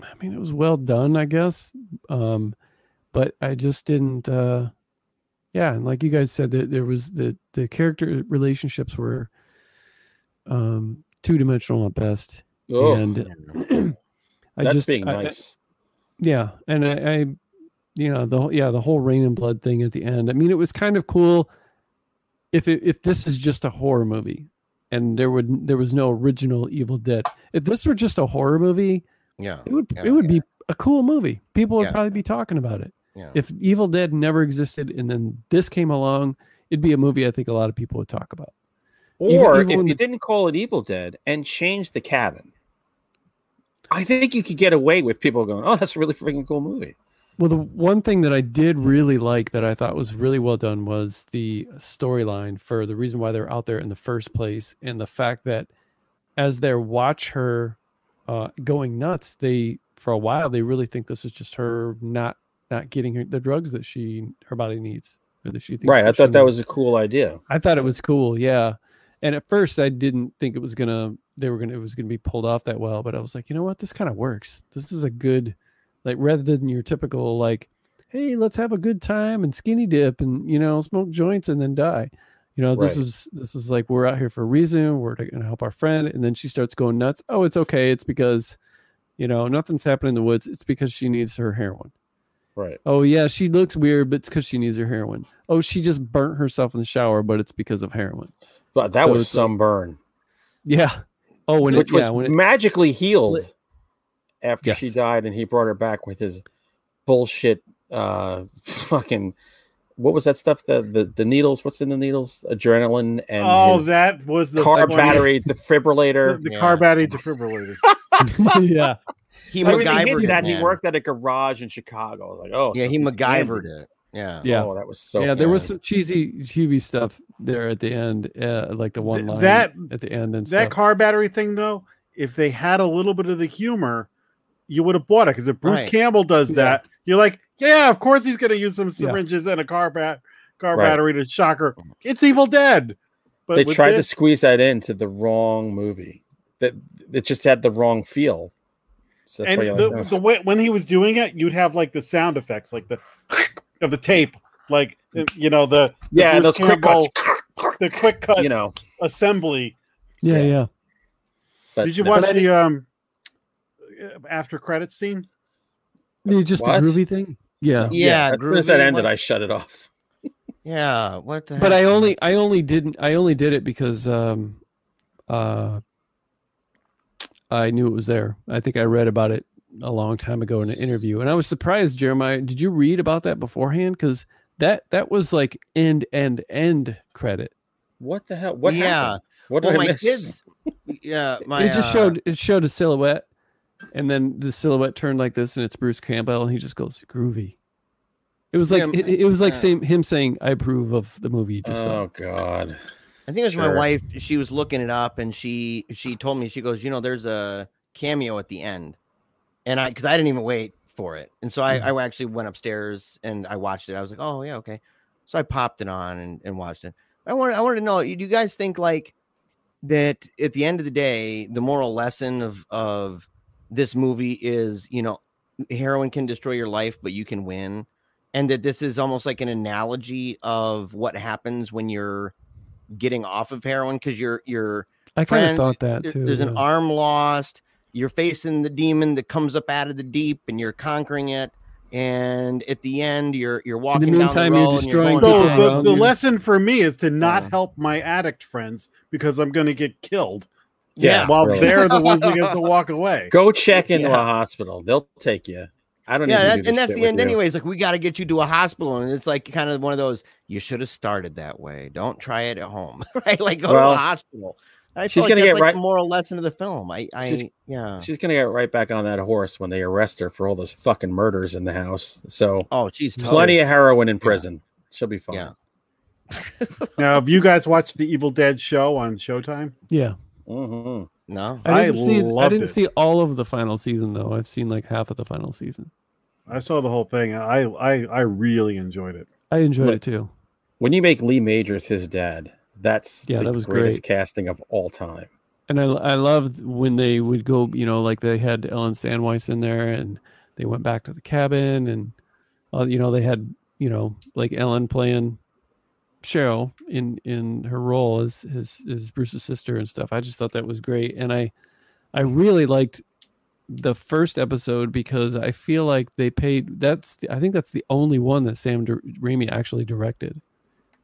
I mean it was well done, I guess. Um but I just didn't uh yeah, and like you guys said that there was the the character relationships were um two dimensional at best. Oh, and I that's just being I- I- nice. yeah, and I, I, you know, the whole yeah, the whole rain and blood thing at the end. I mean, it was kind of cool. If it, if this is just a horror movie, and there would there was no original Evil Dead. If this were just a horror movie, yeah, it would Yeah, it would be a cool movie. People would Yeah. probably be talking about it. yeah. If Evil Dead never existed and then this came along, it'd be a movie I think a lot of people would talk about. Or even if you the- didn't call it Evil Dead and change the cabin, I think you could get away with people going, "Oh, that's a really freaking cool movie." Well, the one thing that I did really like that I thought was really well done was the storyline for the reason why they're out there in the first place, and the fact that as they watch her uh, going nuts, they for a while they really think this is just her not not getting her, the drugs that she her body needs or that she thinks Right. I thought that needs. was a cool idea. I thought it was cool, yeah. And at first, I didn't think it was gonna they were gonna it was gonna be pulled off that well, but I was like, you know what, this kind of works. This is a good like rather than your typical like, hey, let's have a good time and skinny dip and you know smoke joints and then die. You know, this Right. was this was like we're out here for a reason. We're gonna help our friend, and then she starts going nuts. Oh, it's okay. It's because you know nothing's happening in the woods. It's because she needs her heroin. Right. Oh yeah, she looks weird, but it's because she needs her heroin. Oh, she just burnt herself in the shower, but it's because of heroin. But that So was it's like- some burn, Yeah. Oh, when which it, yeah, was when it, magically healed after she died, and he brought her back with his bullshit. Uh, fucking. What was that stuff? The the, the needles. What's in the needles? Adrenaline and Oh, that was the car battery defibrillator. the Yeah. car battery defibrillator. yeah, He I was MacGyvered thinking it, that he worked at a garage in Chicago. Like, oh, Yeah, he something's MacGyvered handy. it. Yeah. Yeah. Oh, that was so. yeah. There was some cheesy cheesy stuff there at the end, uh, like the one line that- at the end and that stuff. car battery thing, though, if they had a little bit of the humor, you would have bought it. Because if Bruce Right. Campbell does Yeah. that, you're like, yeah, of course he's going to use some syringes and a car bat car Right. battery to shock her. It's Evil Dead. But they tried this- to squeeze that into the wrong movie. That it just had the wrong feel. So and the, like, "Ugh." the way when he was doing it, you'd have like the sound effects, like the of the tape, like you know the, the yeah, Bruce those quick cuts. The quick cut You know, assembly. yeah, yeah. yeah. but Did you no. watch But the um after credits scene? You just What? a groovy thing. Yeah. Yeah. as soon as that groovy, ended, what- I shut it off. Yeah. What the? But heck? I only, I only didn't, I only did it because, um, uh, I knew it was there. I think I read about it a long time ago in an interview, and I was surprised. Jeremiah, did you read about that beforehand? Because that that was like end, end, end credit. What the hell? What yeah. happened? What Well, did I my miss? kids. Yeah. My. it just uh, showed it showed a silhouette, and then the silhouette turned like this, and it's Bruce Campbell, and he just goes groovy. It was like Yeah, it, it was like yeah. same him saying, "I approve of the movie." You just saw. Oh God! I think it was my wife. She was looking it up, and she she told me she goes, you know, there's a cameo at the end, and I because I didn't even wait for it, and so I, mm-hmm. I actually went upstairs and I watched it. I was like, oh yeah, okay. So I popped it on and, and watched it. I wanted I wanted to know, do you guys think like that at the end of the day, the moral lesson of of this movie is, you know, heroin can destroy your life, but you can win, and that this is almost like an analogy of what happens when you're getting off of heroin because you're you're I kind of thought that there- too. there's an arm lost you're facing the demon that comes up out of the deep and you're conquering it and at the end you're you're walking down meantime, the you're road and destroying you're So going the, the lesson for me is to not Yeah. help my addict friends because I'm going to get killed Yeah, while really. they're the ones that get to walk away. Go check into Yeah. a hospital. They'll take you. I don't. yeah need to do and that's the end you. anyways like we got to get you to a hospital and it's like kind of one of those you should have started that way don't try it at home right like go to a hospital I she's like gonna get like right- the moral lesson of the film i i She's- yeah She's gonna get right back on that horse when they arrest her for all those fucking murders in the house. So oh she's totally, plenty of heroin in prison. She'll be fine. Yeah. Now, have you guys watched the Evil Dead show on Showtime? yeah. Hmm no I I didn't see. I didn't it. see all of the final season though. I've seen like half of the final season. I saw the whole thing. I I, I really enjoyed it. I enjoyed Look, it too. When you make Lee Majors his dad, that's Yeah, the that was greatest great. casting of all time. And I I loved when they would go. You know, like they had Ellen Sandweiss in there, and they went back to the cabin, and uh, you know they had you know like Ellen playing Cheryl in in her role as his as Bruce's sister and stuff. I just thought that was great, and I I really liked the first episode because I feel like they paid. That's the, I think that's the only one that Sam Dir- Raimi actually directed.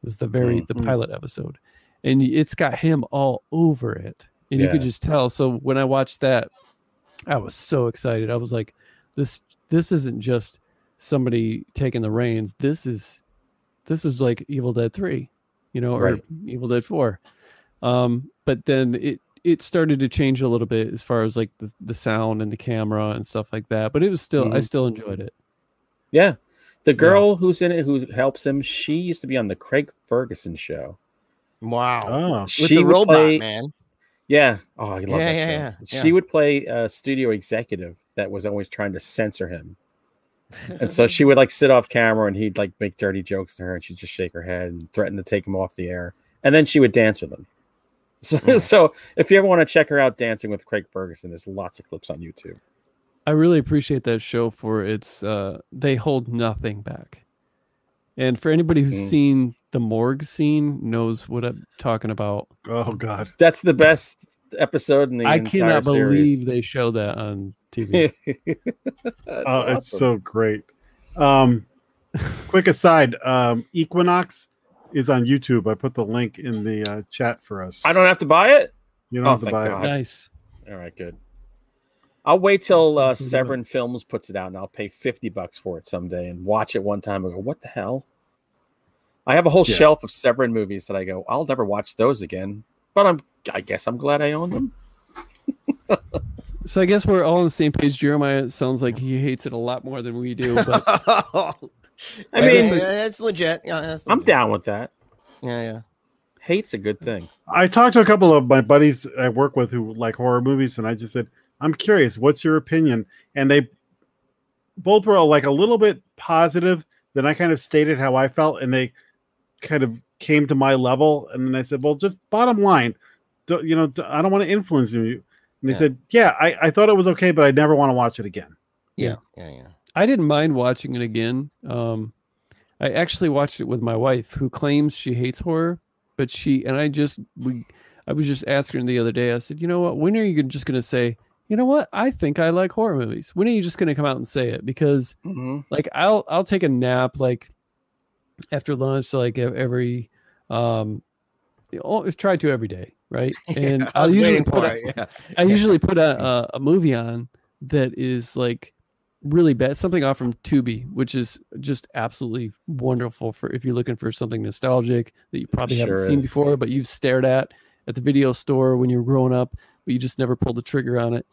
Was the very the Mhm. pilot episode, and it's got him all over it, and you could just tell. So when I watched that, I was so excited. I was like, this this isn't just somebody taking the reins. This is this is like Evil Dead Three, you know, or Right. Evil Dead Four. Um, but then it it started to change a little bit as far as like the, the sound and the camera and stuff like that. But it was still I Mhm. still enjoyed it. Yeah. The girl who's in it who helps him, she used to be on the Craig Ferguson show. wow Oh, with she the would robot play, man Yeah. Oh, I love Yeah, that yeah, show. yeah, yeah. She would play a studio executive that was always trying to censor him. And so she would like sit off camera and he'd like make dirty jokes to her and she'd just shake her head and threaten to take him off the air. And then she would dance with him. So, Yeah. so if you ever want to check her out dancing with Craig Ferguson, there's lots of clips on YouTube. I really appreciate that show for its uh they hold nothing back. And for anybody who's Mm. seen the morgue scene knows what I'm talking about. oh God. That's the best episode in the I entire cannot believe they show that on TV. That's Oh, it's so great. Um, quick aside, um, Equinox is on YouTube. I put the link in the uh, chat for us. I don't have to buy it. you don't oh, have to buy God. it. nice. All right, good. I'll wait till uh, Pretty good. Severin Films puts it out, and I'll pay fifty bucks for it someday and watch it one time and go, "What the hell?" I have a whole Yeah. shelf of Severin movies that I go, "I'll never watch those again." But I'm, I guess I'm glad I own them. So I guess we're all on the same page. Jeremiah sounds like he hates it a lot more than we do, but I I mean, mean, it's legit. Yeah, that's I'm legit. down with that. Yeah, yeah. Hate's a good thing. I talked to a couple of my buddies I work with who like horror movies, and I just said, "I'm curious, what's your opinion?" And they both were like a little bit positive. Then I kind of stated how I felt, and they kind of came to my level. And then I said, "Well, just bottom line, do, you know, I don't want to influence you." And they Yeah. said, "Yeah, I, I thought it was okay, but I never want to watch it again." Yeah, yeah, yeah. I didn't mind watching it again. Um, I actually watched it with my wife, who claims she hates horror, but she and I just we I was just asking her the other day. I said, you know what? When are you just going to say, you know what? I think I like horror movies. When are you just going to come out and say it? Because Mm-hmm. like I'll I'll take a nap like after lunch, like every um, I've tried to every day, right? And I I'll usually put a- it. Yeah. I usually put a, a a movie on that is like really bad, something off from Tubi, which is just absolutely wonderful for if you're looking for something nostalgic that you probably haven't Sure seen is. before, but you've stared at at the video store when you were growing up, but you just never pulled the trigger on it,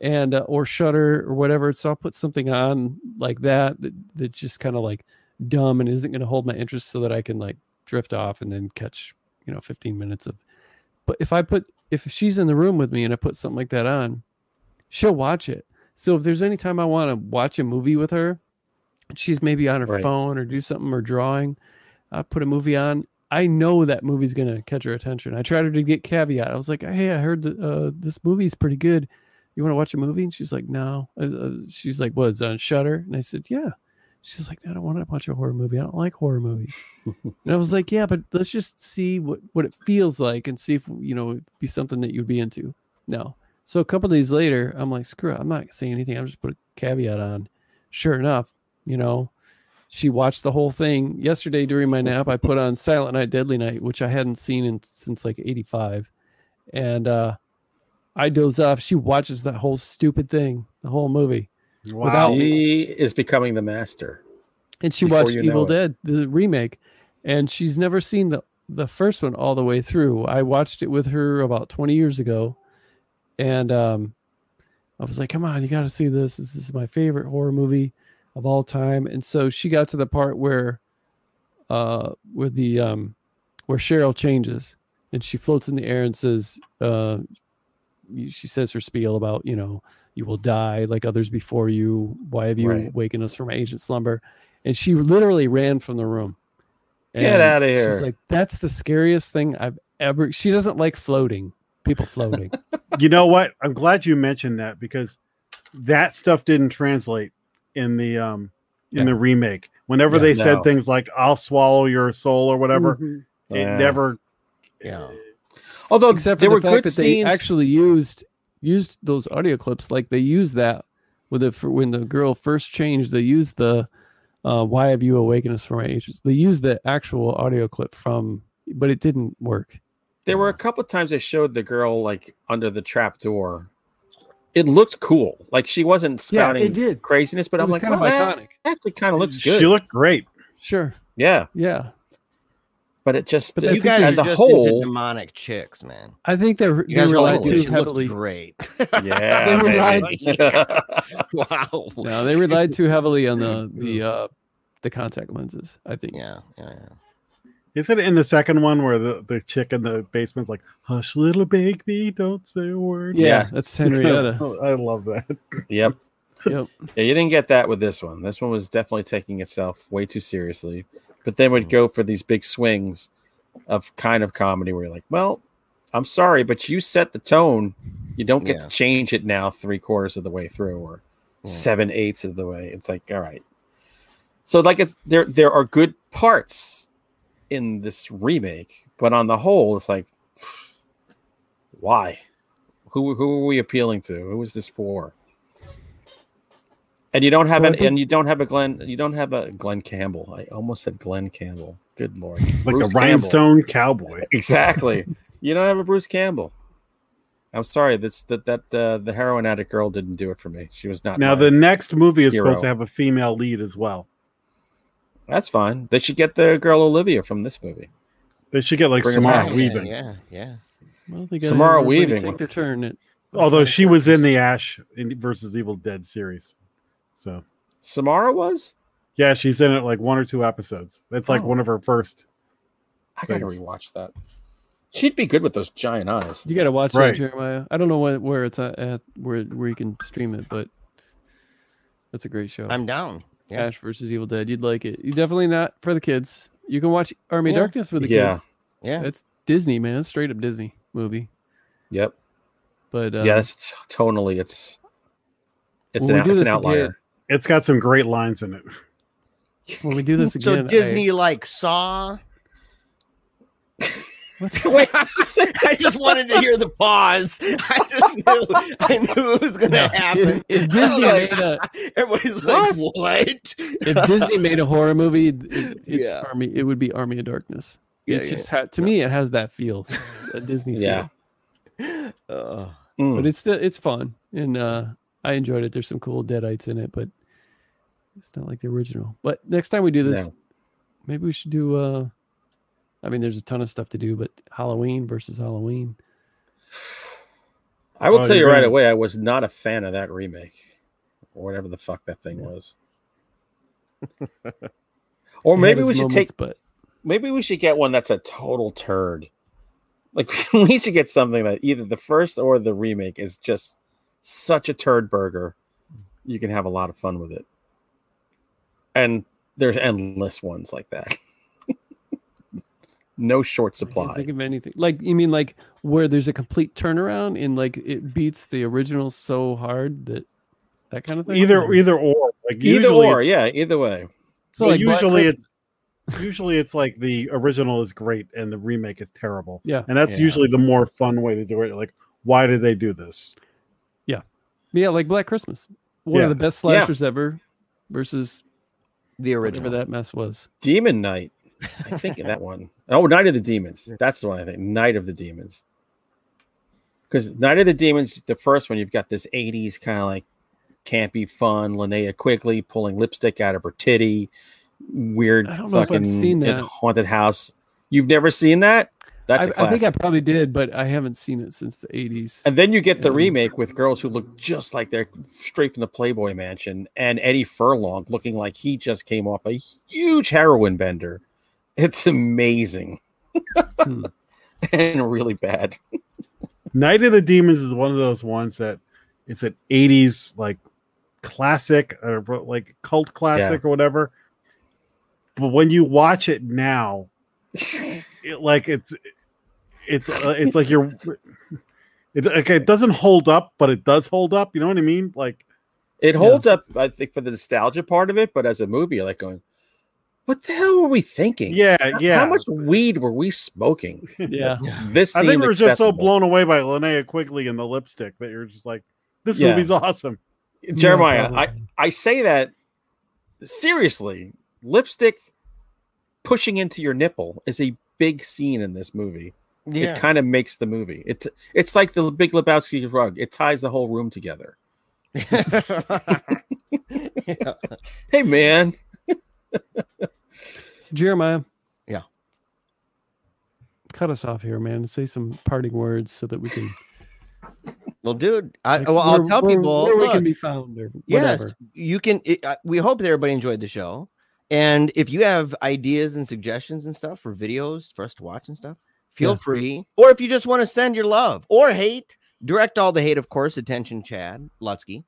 and uh, or Shutter or whatever. So I'll put something on like that that that's just kind of like dumb and isn't going to hold my interest, so that I can like drift off and then catch you know 15 minutes of. But if I put if she's in the room with me and I put something like that on, she'll watch it. So if there's any time I want to watch a movie with her, she's maybe on her Right. phone or do something or drawing, I put a movie on. I know that movie's gonna catch her attention. I tried her to get caveat. I was like, "Hey, I heard that uh, this movie's pretty good. You want to watch a movie?" And she's like, "No." Uh, uh, she's like, "What? Is it on Shutter?" And I said, "Yeah." She's like, I don't want to watch a horror movie. I don't like horror movies. and I was like, yeah, but let's just see what, what it feels like and see if, you know, it'd be something that you'd be into. No. So a couple days later, I'm like, screw it. I'm not saying anything. I'm just put a caveat on. Sure enough, you know, she watched the whole thing yesterday during my nap. I put on Silent Night, Deadly Night, which I hadn't seen in, since like 85. And, uh, I doze off. She watches that whole stupid thing, the whole movie. Wow. Without- She is becoming the master. and she watched you know Evil it. Dead, the remake, and she's never seen the the first one all the way through. I watched it with her about 20 years ago, and um, I was like, "Come on, you got to see this. This is my favorite horror movie of all time." And so she got to the part where, uh, where the um, where Cheryl changes and she floats in the air and says, uh, she says her spiel about you know you will die like others before you. Why have you Right. wakened us from ancient slumber? And she literally ran from the room. Get out of here. She's like, that's the scariest thing I've ever. She doesn't like floating. People floating. you know what? I'm glad you mentioned that because that stuff didn't translate in the um in Yeah. the remake. Whenever Yeah, they said things like "I'll swallow your soul" or whatever, Mhm. Yeah. it never. Yeah. Although Except for there the were fact good that scenes. they actually used used those audio clips. Like they used that with it for when the girl first changed. They used the uh, "Why have you awakened us from our ages?" They used the actual audio clip from, but it didn't work. there were a couple of times they showed the girl like under the trap door. It looked cool. Like she wasn't spouting did. craziness, but It I'm was like, kind of "Oh, that iconic. actually kind of looks good. She looked great. Sure. yeah, Yeah. But it just But You guys as are a just whole, into demonic chicks, man. I think they're You they guys relied holy, too heavily. great. yeah, They relied- baby. wow. No, they relied too heavily on the the uh the contact lenses. I think. Yeah, yeah, yeah. Is it in the second one where the, the chick in the basement's like, "Hush, little baby, don't say a word." Yeah, Yeah. that's Henrietta. I love that. yep. yep. Yeah, you didn't get that with this one. This one was definitely taking itself way too seriously, but then would mm-hmm. go for these big swings of kind of comedy where you're like, well, I'm sorry, but you set the tone. You don't get Yeah. to change it now three quarters of the way through or Yeah. seven eighths of the way. It's like, all right. So like it's there there are good parts in this remake, but on the whole, it's like why? Who who are we appealing to? Who is this for? And you don't have So an think- and you don't have a Glen you don't have a Glen Campbell. I almost said Glen Campbell. Good lord. Like Bruce the Campbell. rhinestone cowboy. Exactly. you don't have a Bruce Campbell. I'm sorry. This that that uh, the heroin addict girl didn't do it for me. She was not. Now the next movie is Hero. supposed to have a female lead as well. that's fine. They should get the girl Olivia from this movie. They should get like Bring Samara back. Weaving. Yeah, yeah. Well, they gotta Samara Weaving take was- their turn. At, Although she was in the Ash in versus Evil Dead series, so Samara was. yeah, she's in it like one or two episodes. It's like Oh. one of her first. I gotta Thanks. rewatch that. She'd be good with those giant eyes. you got to watch Right. that, Jeremiah. I don't know what, where it's at, at, where where you can stream it, but that's a great show. I'm down. Yeah. Ash versus Evil Dead. You'd like it. You definitely not for the kids. You can watch Army Yeah. Darkness with the Yeah. kids. Yeah. It's Disney, man. It's straight up Disney movie. Yep. But uh, yeah, it's t- tonally it's it's an, it's an this outlier. It's got some great lines in it. when we do this So again, I- Disney like saw. Wait, I just wanted to hear the pause. I just knew I knew it was going to No, happen. if- if Disney I made a- like- everybody's like, "What?" if Disney made a horror movie, it, it's Yeah. Army. It would be Army of Darkness. Yeah, it's yeah. just ha- to me, it has that feel, a Disney Yeah. feel. Uh, Mm. But it's still it's fun, and uh, I enjoyed it. There's some cool Deadites in it, but it's not like the original. But next time we do this, No. maybe we should do. uh I mean, there's a ton of stuff to do, but Halloween versus Halloween. I will Oh, tell you right gonna- away, I was not a fan of that remake, or whatever the fuck that thing was. or maybe its we should moments, take. but Maybe we should get one that's a total turd. Like we should get something that either the first or the remake is just such a turd burger. You can have a lot of fun with it, and there's endless ones like that. no short I can't supply. think of anything. Like you mean like where there's a complete turnaround and like it beats the original so hard that that kind of thing. Either either or. Like Either or, yeah, either way. So well, like usually Christ- it's usually it's like the original is great and the remake is terrible. Yeah. And that's Yeah. usually the more fun way to do it. Like, why did they do this? yeah, Yeah, like Black Christmas, one Yeah. of the best Yeah. slashers ever, versus The whatever original. that mess was. Demon Knight. I think of that one. Oh, Night of the Demons. That's the one I think. Night of the Demons. Because Night of the Demons, the first one, you've got this 80s kind of like campy fun. Linnea Quigley pulling lipstick out of her titty. Weird I don't know if I've fucking seen in that. haunted house. You've never seen that? That's a I, I think I probably did, but I haven't seen it since the '80s. And then you get the Yeah. remake with girls who look just like they're straight from the Playboy Mansion, and Eddie Furlong looking like he just came off a huge heroin bender. It's amazing Hmm. and really bad. Night of the Demons is one of those ones that it's an 80s like classic or like cult classic or whatever. But when you watch it now, it, like it's it's uh, it's like you're it, okay, it doesn't hold up, but it does hold up. You know what I mean? Like It holds up, I think, for the nostalgia part of it, but as a movie, you're like going, "What the hell were we thinking? yeah, How- yeah. How much weed were we smoking? Yeah, This I think seemed we were just so blown away by Linnea Quigley and the lipstick that you're just like, this Yeah. movie's awesome. Jeremiah, Yeah, I. I say that seriously. Lipstick pushing into your nipple is a big scene in this movie. Yeah. It kind of makes the movie. It's it's like the Big Lebowski rug. It ties the whole room together. Yeah. Hey man, so Jeremiah. Yeah. Cut us off here, man. Say some parting words so that we can. Well, dude, I, like, well, I'll tell people. where we can be found or yes, you can. It, uh, we hope that everybody enjoyed the show. And if you have ideas and suggestions and stuff for videos for us to watch and stuff, feel Yeah. free. Or if you just want to send your love or hate, direct all the hate, of course. Attention, Chad Lutsky.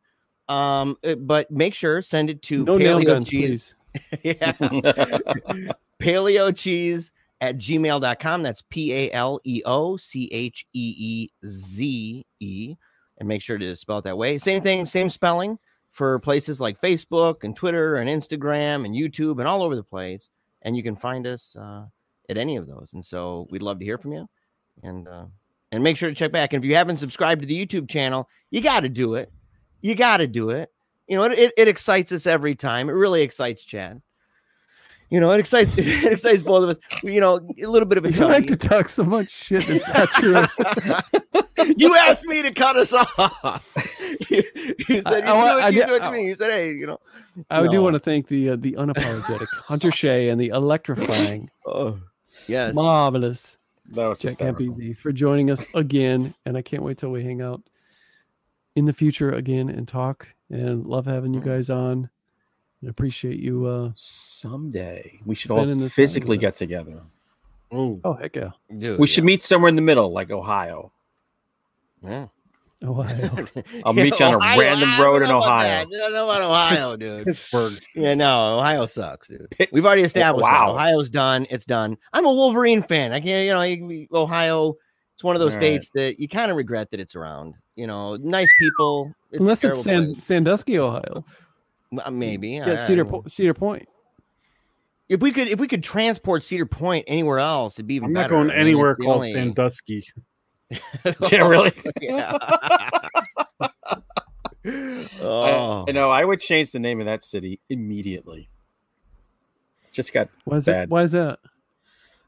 Um, uh, but make sure send it to No paleo guns, cheese. yeah, paleo cheese at gmail.com. That's P A L E O C H E E Z E. And make sure to spell it that way. Same thing, same spelling for places like Facebook and Twitter and Instagram and YouTube and all over the place. And you can find us uh, at any of those. And so we'd love to hear from you. And uh, and make sure to check back. And if you haven't subscribed to the YouTube channel, you got to do it. You got to do it. You know, it, it, it excites us every time. It really excites Chad. You know, it excites it excites both of us. You know, a little bit of a You like to talk so much shit that's not true. you asked me to cut us off. you, you said you, I- I do, it, you I do it to me. You said, hey, you know. I do want to thank the uh, the unapologetic Hunter Shea and the electrifying, Oh, yes. marvelous that was Jack hysterical. For joining us again. And I can't wait till we hang out in the future again and talk. And love having you guys on. And appreciate you. Uh, Someday we should all physically get together. Oh, oh heck yeah, Dude, We should meet somewhere in the middle, like Ohio. yeah. Ohio. I'll meet you on a Ohio, random road in Ohio. that. I don't know about Ohio, dude. Pittsburgh. Yeah, no, Ohio sucks, dude. Pitts- We've already established. that. wow. Ohio's done. It's done. I'm a Wolverine fan. I can't, you know, Ohio. It's one of those All right. states that you kind of regret that it's around. You know, nice people. It's Unless it's terrible San, Sandusky, Ohio. Uh, maybe. Yeah, I- Cedar I- Po- Cedar Point. If we could, if we could transport Cedar Point anywhere else, it'd be even I'm not going I mean, anywhere called only- Sandusky. Yeah, really. yeah. I, oh, I know. I would change the name of that city immediately. Just got Why is Bad. it? Why is that?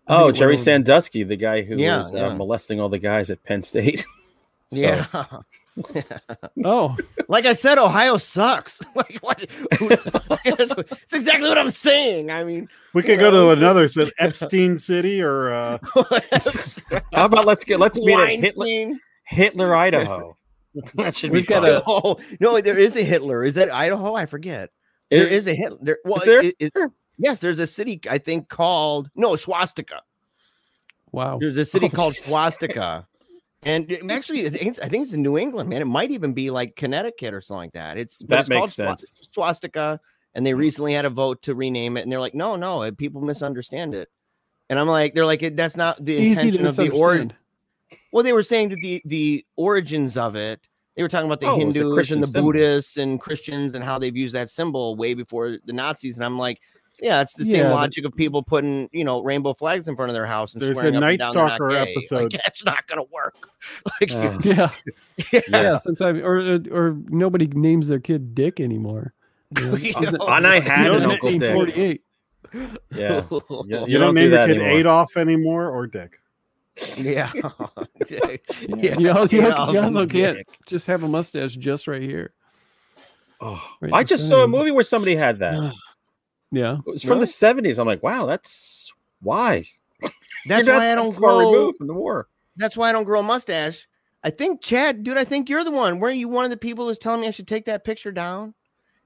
Oh think it Jerry over- Sandusky, the guy who Yeah, was yeah. Uh, molesting all the guys at Penn State. So, yeah. Oh, like I said, Ohio sucks. like what? It's exactly what I'm saying. I mean, We could go to another city, Epstein City or uh, How about let's get let's meet at Hitler, Hitler, Idaho. that should We've be got fun. a- Oh no, there is a Hitler. Is that Idaho? I forget. There Is- is a Hitler. There, well, there? it- it- yes, there's a city I think called no Swastika. wow. There's a city Oh, called Jesus. Swastika. And it- actually, I think, it's, I think it's in New England, man. It might even be like Connecticut or something like that. It's That it's makes sense. Swastika, and they mm-hmm. recently had a vote to rename it, and they're like, no, no, people misunderstand it. And I'm like, they're like, that's not the Easy to intention of the origin. Well, they were saying that the the origins of it They were talking about the Oh, it was a Hindus and the symbol. Buddhists and Christians and how they've used that symbol way before the Nazis. And I'm like, yeah, it's the same Yeah, but- logic of people putting, you know, rainbow flags in front of their house and There's a swearing up and Night down Stalker gay. episode. Like, that's not gonna work. Like, Uh, Yeah, yeah. yeah. Sometimes, or or- or nobody names their kid Dick anymore. You know? You know, And I had an in Uncle Dick. 1948. yeah. You, You, you don't, do name your kid anymore. Adolf anymore or Dick. yeah. Yeah. Yeah, You, also, you Adolf also can't Dick. just have a mustache just right here. Oh, Right I just saw a movie where somebody had that. Yeah. It was from the 70s. I'm like, wow, that's why. That's why I don't far grow. removed from the war. That's why I don't grow a mustache. I think Chad, dude, I think you're the one. Weren't you one of the people who's telling me I should take that picture down?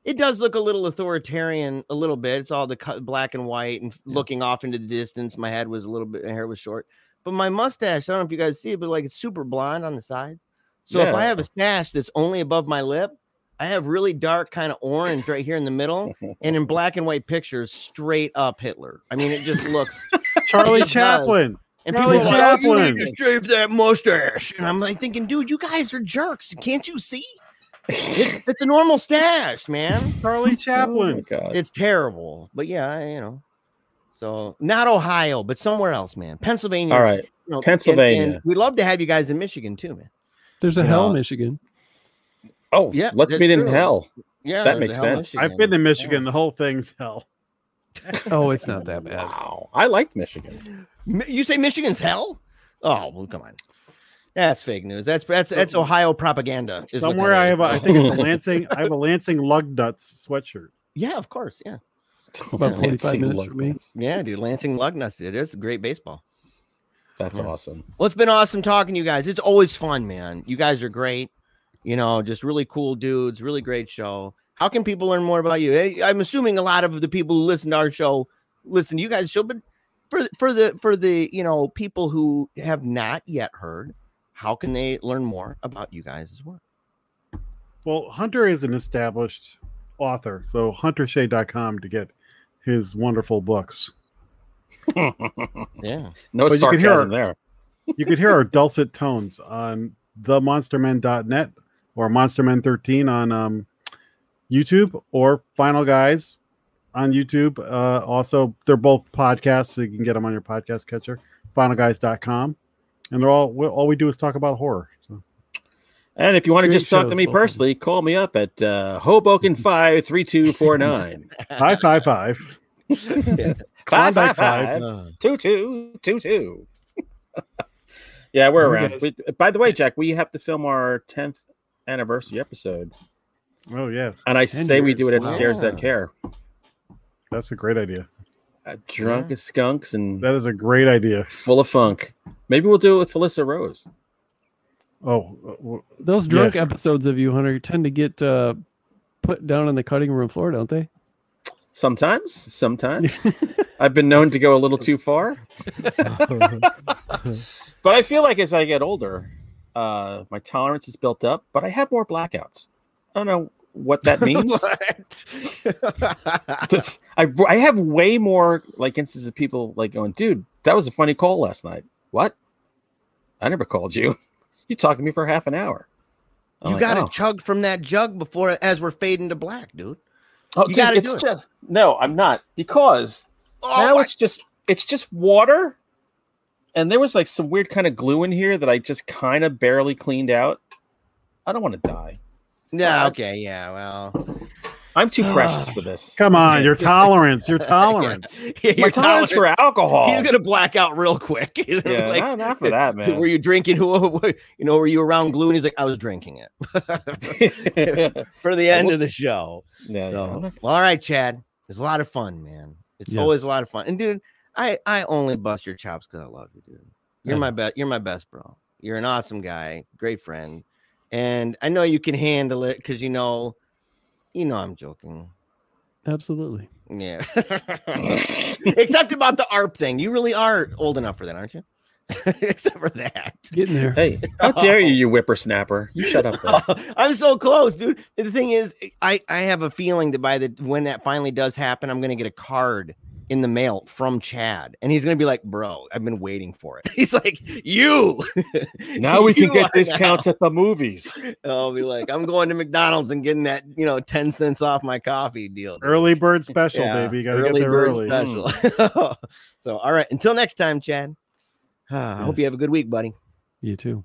It does look a little authoritarian, a little bit. It's all the cut, black and white and looking off into the distance. My head was a little bit, my hair was short, but my mustache. I don't know if you guys see it, but like it's super blonde on the sides. So if I have a stash that's only above my lip, I have really dark kind of orange right here in the middle, and in black and white pictures, straight up Hitler. I mean, it just looks. Charlie It does. Chaplin. And Charlie people are like, "Oh, you Chaplin. need to shave that mustache. And I'm like thinking, dude, you guys are jerks. Can't you see? It's, it's a normal stash, man. Charlie Oh Chaplin. God. It's terrible. But yeah, I- you know. So not Ohio, but somewhere else, man. Pennsylvania. All right. you know, and- Pennsylvania. and we'd love to have you guys in Michigan too, man. There's a You Hell, know, Michigan. Oh, Yeah, let's that's meet in hell. Yeah, That makes a hell sense. I've been to Michigan. The whole thing's hell. Oh, it's not that bad. Wow. I liked Michigan. You say Michigan's hell? Oh, well, come on. That's fake news. That's that's that's Ohio propaganda. Somewhere I have, a, I think it's a Lansing. I have a Lansing Lugnuts sweatshirt. Yeah, of course. Yeah. It's about 45 minutes for me. Yeah, dude. Lansing Lugnuts, dude. It's great baseball. That's Yeah. awesome. Well, it's been awesome talking to you guys. It's always fun, man. You guys are great. You know, just really cool dudes. Really great show. How can people learn more about you? I'm assuming a lot of the people who listen to our show listen to you guys' show, but for for the for the you know people who have not yet heard, how can they learn more about you guys' work? Well, Well, Hunter is an established author, so huntershea.com to get his wonderful books. Yeah. No But you can hear sarcasm there. You can hear our dulcet tones on themonstermen.net or monstermen13 on um, YouTube or Final Guys on YouTube. Uh, also, they're both podcasts, so you can get them on your podcast catcher, finalguys.com. And they're all all we do is talk about horror. So And if you want to just talk to me both them. personally, call me up at uh, Hoboken five three two four nine five five five. five five five. five Uh, two two two two. Yeah, we're around. We, by the way, Jack, we have to film our tenth anniversary episode, Oh yeah, and I 10 say we do it at wow. Scares That Care. that's a great idea. Uh, drunk Yeah. as skunks and That is a great idea. full of funk. Maybe we'll do it with Felissa Rose. Oh, uh, w- Those drunk episodes of you, Hunter, tend to get uh, put down on the cutting room floor, don't they? Sometimes, sometimes I've been known to go a little too far, but I feel like as I get older, uh, my tolerance is built up. But I have more blackouts. I don't know what that means. what? I I have way more like instances of people like going, dude, that was a funny call last night. What? I never called you. You talked to me for half an hour. I'm you like, got to "Oh." chug from that jug before as we're fading to black, dude. Oh, You gotta it's do it. just no, I'm not because Oh, now my- it's just it's just water, and there was like some weird kind of glue in here that I just kind of barely cleaned out. I don't want to die. yeah, uh, okay, yeah, well, I'm too precious for this. come on, your tolerance, your tolerance. Yeah, My your tolerance for alcohol. He's gonna black out real quick. He's yeah, like, not, not for that, man. Were you drinking? Who, you know, were you around glue? And he's like, I was drinking it for the end of the show. yeah. So, well, all right, Chad. It's a lot of fun, man. It's Yes. always a lot of fun. And dude, I I only bust your chops because I love you, dude. You're I my best. You're my best, bro. You're an awesome guy, great friend, and I know you can handle it because you know, you know, I'm joking. Absolutely. Yeah. Except about the AARP thing. You really are old enough for that, aren't you? Except for that. Getting there. Hey, how dare you, you whippersnapper? You shut up there. I'm so close, dude. The thing is, I I have a feeling that by the when that finally does happen, I'm gonna get a card in the mail from Chad, and he's gonna be like, "Bro, I've been waiting for it." He's like, "You." Now we can get discounts now." at the movies. I'll be like, "I'm going to McDonald's and getting that, you know, ten cents off my coffee deal." dude." Early bird special, Yeah, baby. You gotta get early there bird early. Hmm. special. so, all right. Until next time, Chad. I hope you have a good week, buddy. You too.